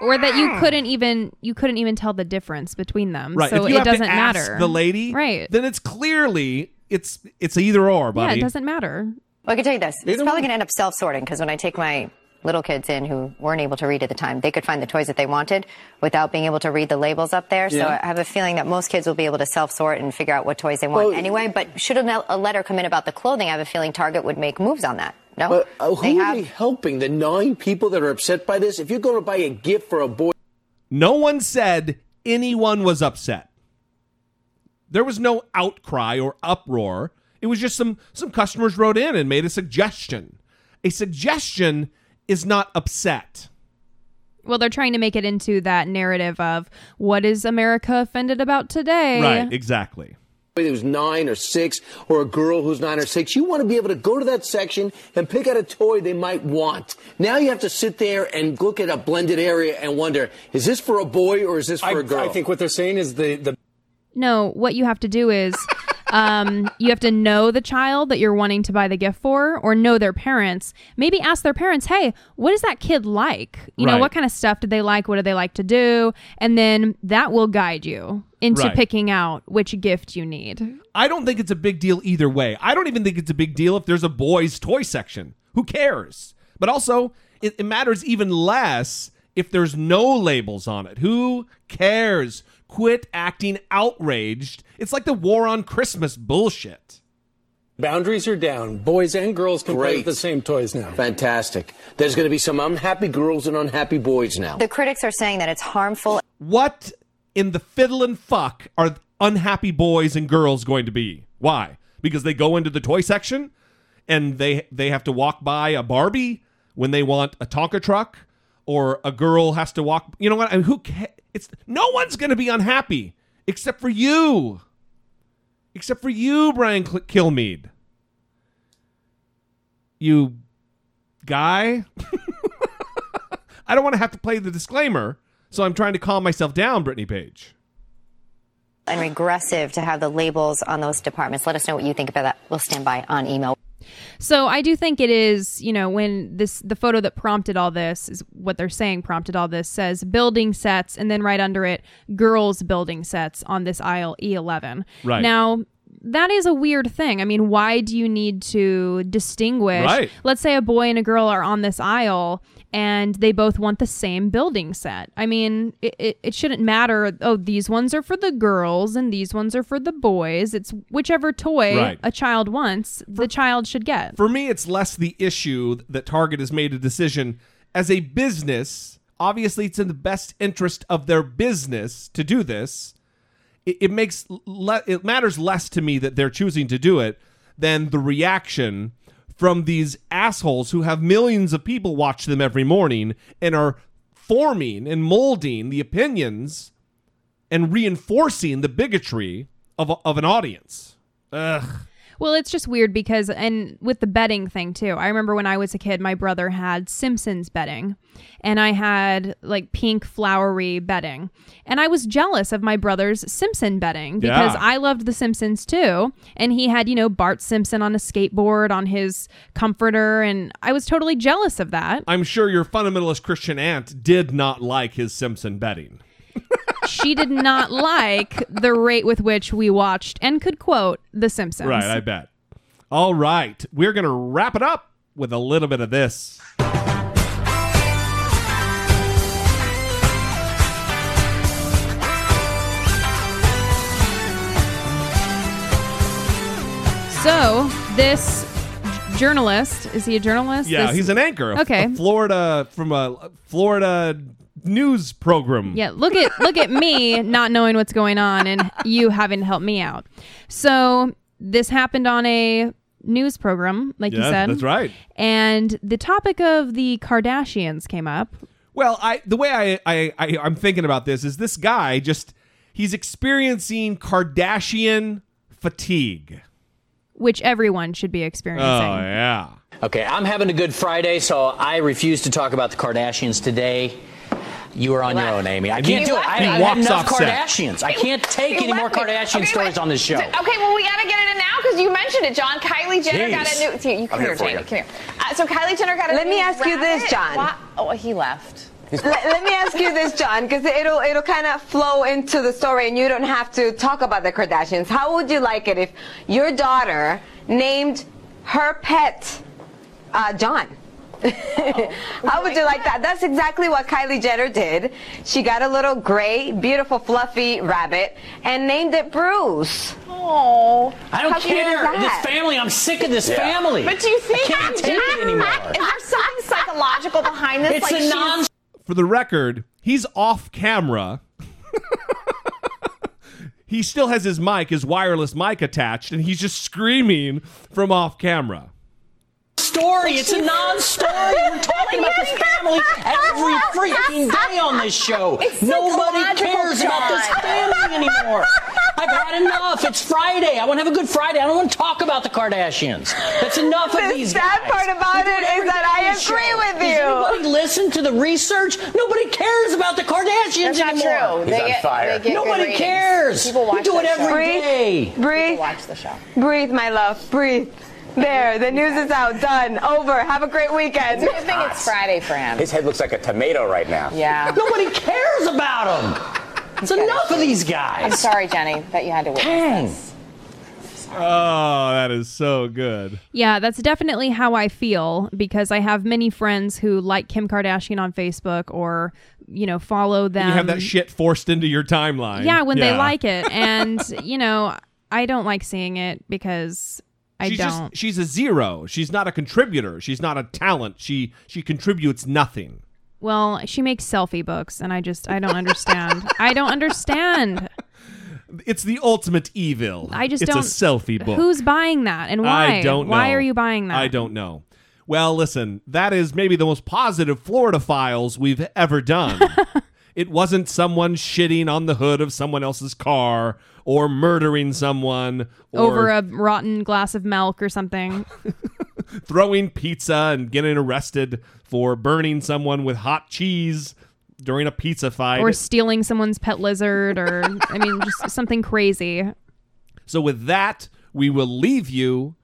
You or that you couldn't even you couldn't even tell the difference between them. right. So if you it have doesn't to ask matter. The lady, Right. Then it's clearly it's it's either or, buddy. Yeah, it doesn't matter. Well, I can tell you this. It's Either probably one. going to end up self-sorting because when I take my little kids in who weren't able to read at the time, they could find the toys that they wanted without being able to read the labels up there. So Yeah. I have a feeling that most kids will be able to self-sort and figure out what toys they want Well- anyway. But should a, a letter come in about the clothing, I have a feeling Target would make moves on that. No, But uh, who they are have. they helping? The nine people that are upset by this? If you're going to buy a gift for a boy, No one said anyone was upset. There was no outcry or uproar. It was just some some customers wrote in and made a suggestion. A suggestion is not upset. Well, they're trying to make it into that narrative of what is America offended about today? Right, exactly. Who's nine or six, or a girl who's nine or six, you want to be able to go to that section and pick out a toy they might want. Now you have to sit there and look at a blended area and wonder, is this for a boy or is this for I, a girl? I think what they're saying is the, the No, what you have to do is um, you have to know the child that you're wanting to buy the gift for or know their parents. Maybe ask their parents, hey, what is that kid like? You know, Right. what kind of stuff do they like? What do they like to do? And then that will guide you into Right. picking out which gift you need. I don't think it's a big deal either way. I don't even think it's a big deal if there's a boys' toy section. Who cares? But also, it, it matters even less if there's no labels on it. Who cares? Quit acting outraged. It's like the war on Christmas bullshit. boundaries are down. Boys and girls can play with the same toys now. Fantastic. There's going to be some unhappy girls and unhappy boys now. The critics are saying that it's harmful. What in the fiddle and fuck are unhappy boys and girls going to be? Why? Because they go into the toy section and they they have to walk by a Barbie when they want a Tonka truck, or a girl has to walk. You know what? I mean, who? Ca- it's no one's going to be unhappy except for you. Except for you, Brian Kilmeade. You guy. I don't want to have to play the disclaimer, so I'm trying to calm myself down, Brittany Page. and regressive to have the labels on those departments. Let us know what you think about that. We'll stand by on email. So I do think it is, you know, when this the photo that prompted all this is what they're saying prompted all this says building sets and then right under it girls building sets on this aisle E11. Right. Now that is a weird thing. I mean, why do you need to distinguish? Right. Let's say a boy and a girl are on this aisle and they both want the same building set. I mean, it, it, it shouldn't matter. Oh, these ones are for the girls and these ones are for the boys. It's whichever toy Right. a child wants, the child should get. For me, it's less the issue that Target has made a decision as a business. Obviously, it's in the best interest of their business to do this. It, it makes le- it matters less to me that they're choosing to do it than the reaction from these assholes who have millions of people watch them every morning and are forming and molding the opinions and reinforcing the bigotry of, of an audience. Ugh. Well, it's just weird because, and with the bedding thing too, I remember when I was a kid, my brother had Simpsons bedding and I had like pink flowery bedding. And I was jealous of my brother's Simpson bedding because Yeah. I loved The Simpsons too. And he had, you know, Bart Simpson on a skateboard on his comforter, and I was totally jealous of that. I'm sure your fundamentalist Christian aunt did not like his Simpson betting. she did not like the rate with which we watched and could quote The Simpsons. Right, I bet. All right, we're going to wrap it up with a little bit of this. So this journalist is he a journalist? Yeah, This- he's an anchor. Okay. Florida from a Florida news program. Yeah, look at look at me not knowing what's going on and you having to help me out. So this happened on a news program, like you said. that's right. And the topic of the Kardashians came up. Well, I the way I, I, I I'm thinking about this is this guy just he's experiencing Kardashian fatigue. Which everyone should be experiencing. Oh yeah. Okay, I'm having a good Friday, so I refuse to talk about the Kardashians today. You are on your own, Amy. I can't he- do it. I, he I have walks enough off set. Kardashians. I can't take You any more left. Kardashian Okay, stories on this show. Okay, well, we gotta get it in now because you mentioned it, John. Kylie Jenner got a new. See, you come I'm here, here Jamie. you. Come here. Uh, so Kylie Jenner got a Let new me ask you this. John. Wha- Oh, he left. let, let me ask you this, John, because it'll it'll kind of flow into the story, and you don't have to talk about the Kardashians. How would you like it if your daughter named her pet uh, John? How would you like that? That's exactly what Kylie Jenner did. She got a little gray, beautiful, fluffy rabbit and named it Bruce. Oh, I don't How care. This family, I'm sick of this Yeah. family. But do you think I can't take it anymore. Is there something psychological behind this? It's like a non. For the record, he's off camera. he still has his mic, his wireless mic attached, and he's just screaming from off camera. Story. It's a non-story. We're talking about this family every freaking day on this show. It's Nobody psychological, cares about this family anymore. I've had enough. It's Friday. I want to have a good Friday. I don't want to talk about the Kardashians. That's enough of these guys. The these sad part about it is that I agree show. with Does you. anybody listen to the research? Nobody cares about the Kardashians That's not anymore. true. They get, they get good Nobody cares. People watch we do it that every show. day. Breathe, breathe, People watch the show. breathe, my love, breathe. There, the news is out. Done. Over. Have a great weekend. I think it's Friday for him. His head looks like a tomato right now. Yeah. Nobody cares about him. It's enough of these guys. I'm sorry, Jenny, that you had to witness Dang. this. Oh, that is so good. Yeah, that's definitely how I feel because I have many friends who like Kim Kardashian on Facebook or, you know, follow them. you have that shit forced into your timeline. Yeah, when they like it. And, you know, I don't like seeing it because I she's don't. Just, she's a zero. She's not a contributor. She's not a talent. She she contributes nothing. well, she makes selfie books and I just, I don't understand. I don't understand. It's the ultimate evil. I just it's don't. It's a selfie book. Who's buying that and why? I don't know. Why are you buying that? I don't know. Well, listen, that is maybe the most positive Florida Files we've ever done. it wasn't someone shitting on the hood of someone else's car or murdering someone or Over a rotten glass of milk or something. throwing pizza and getting arrested for burning someone with hot cheese during a pizza fight. or stealing someone's pet lizard or I mean just something crazy. So with that, we will leave you.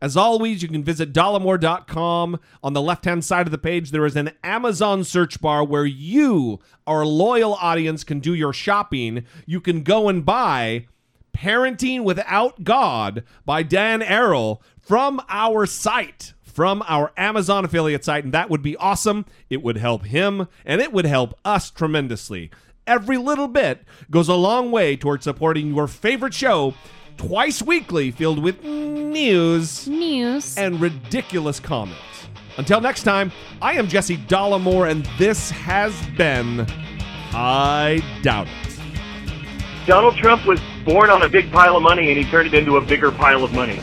As always, you can visit dollamore.com. On the left-hand side of the page, there is an Amazon search bar where you, our loyal audience, can do your shopping. You can go and buy Parenting Without God by Dan Arel from our site, from our Amazon affiliate site, and that would be awesome. It would help him, and it would help us tremendously. Every little bit goes a long way towards supporting your favorite show twice weekly filled with news, news, and ridiculous comments. Until next time, I am Jesse Dollamore, and this has been I Doubt It. Donald Trump was born on a big pile of money and he turned it into a bigger pile of money.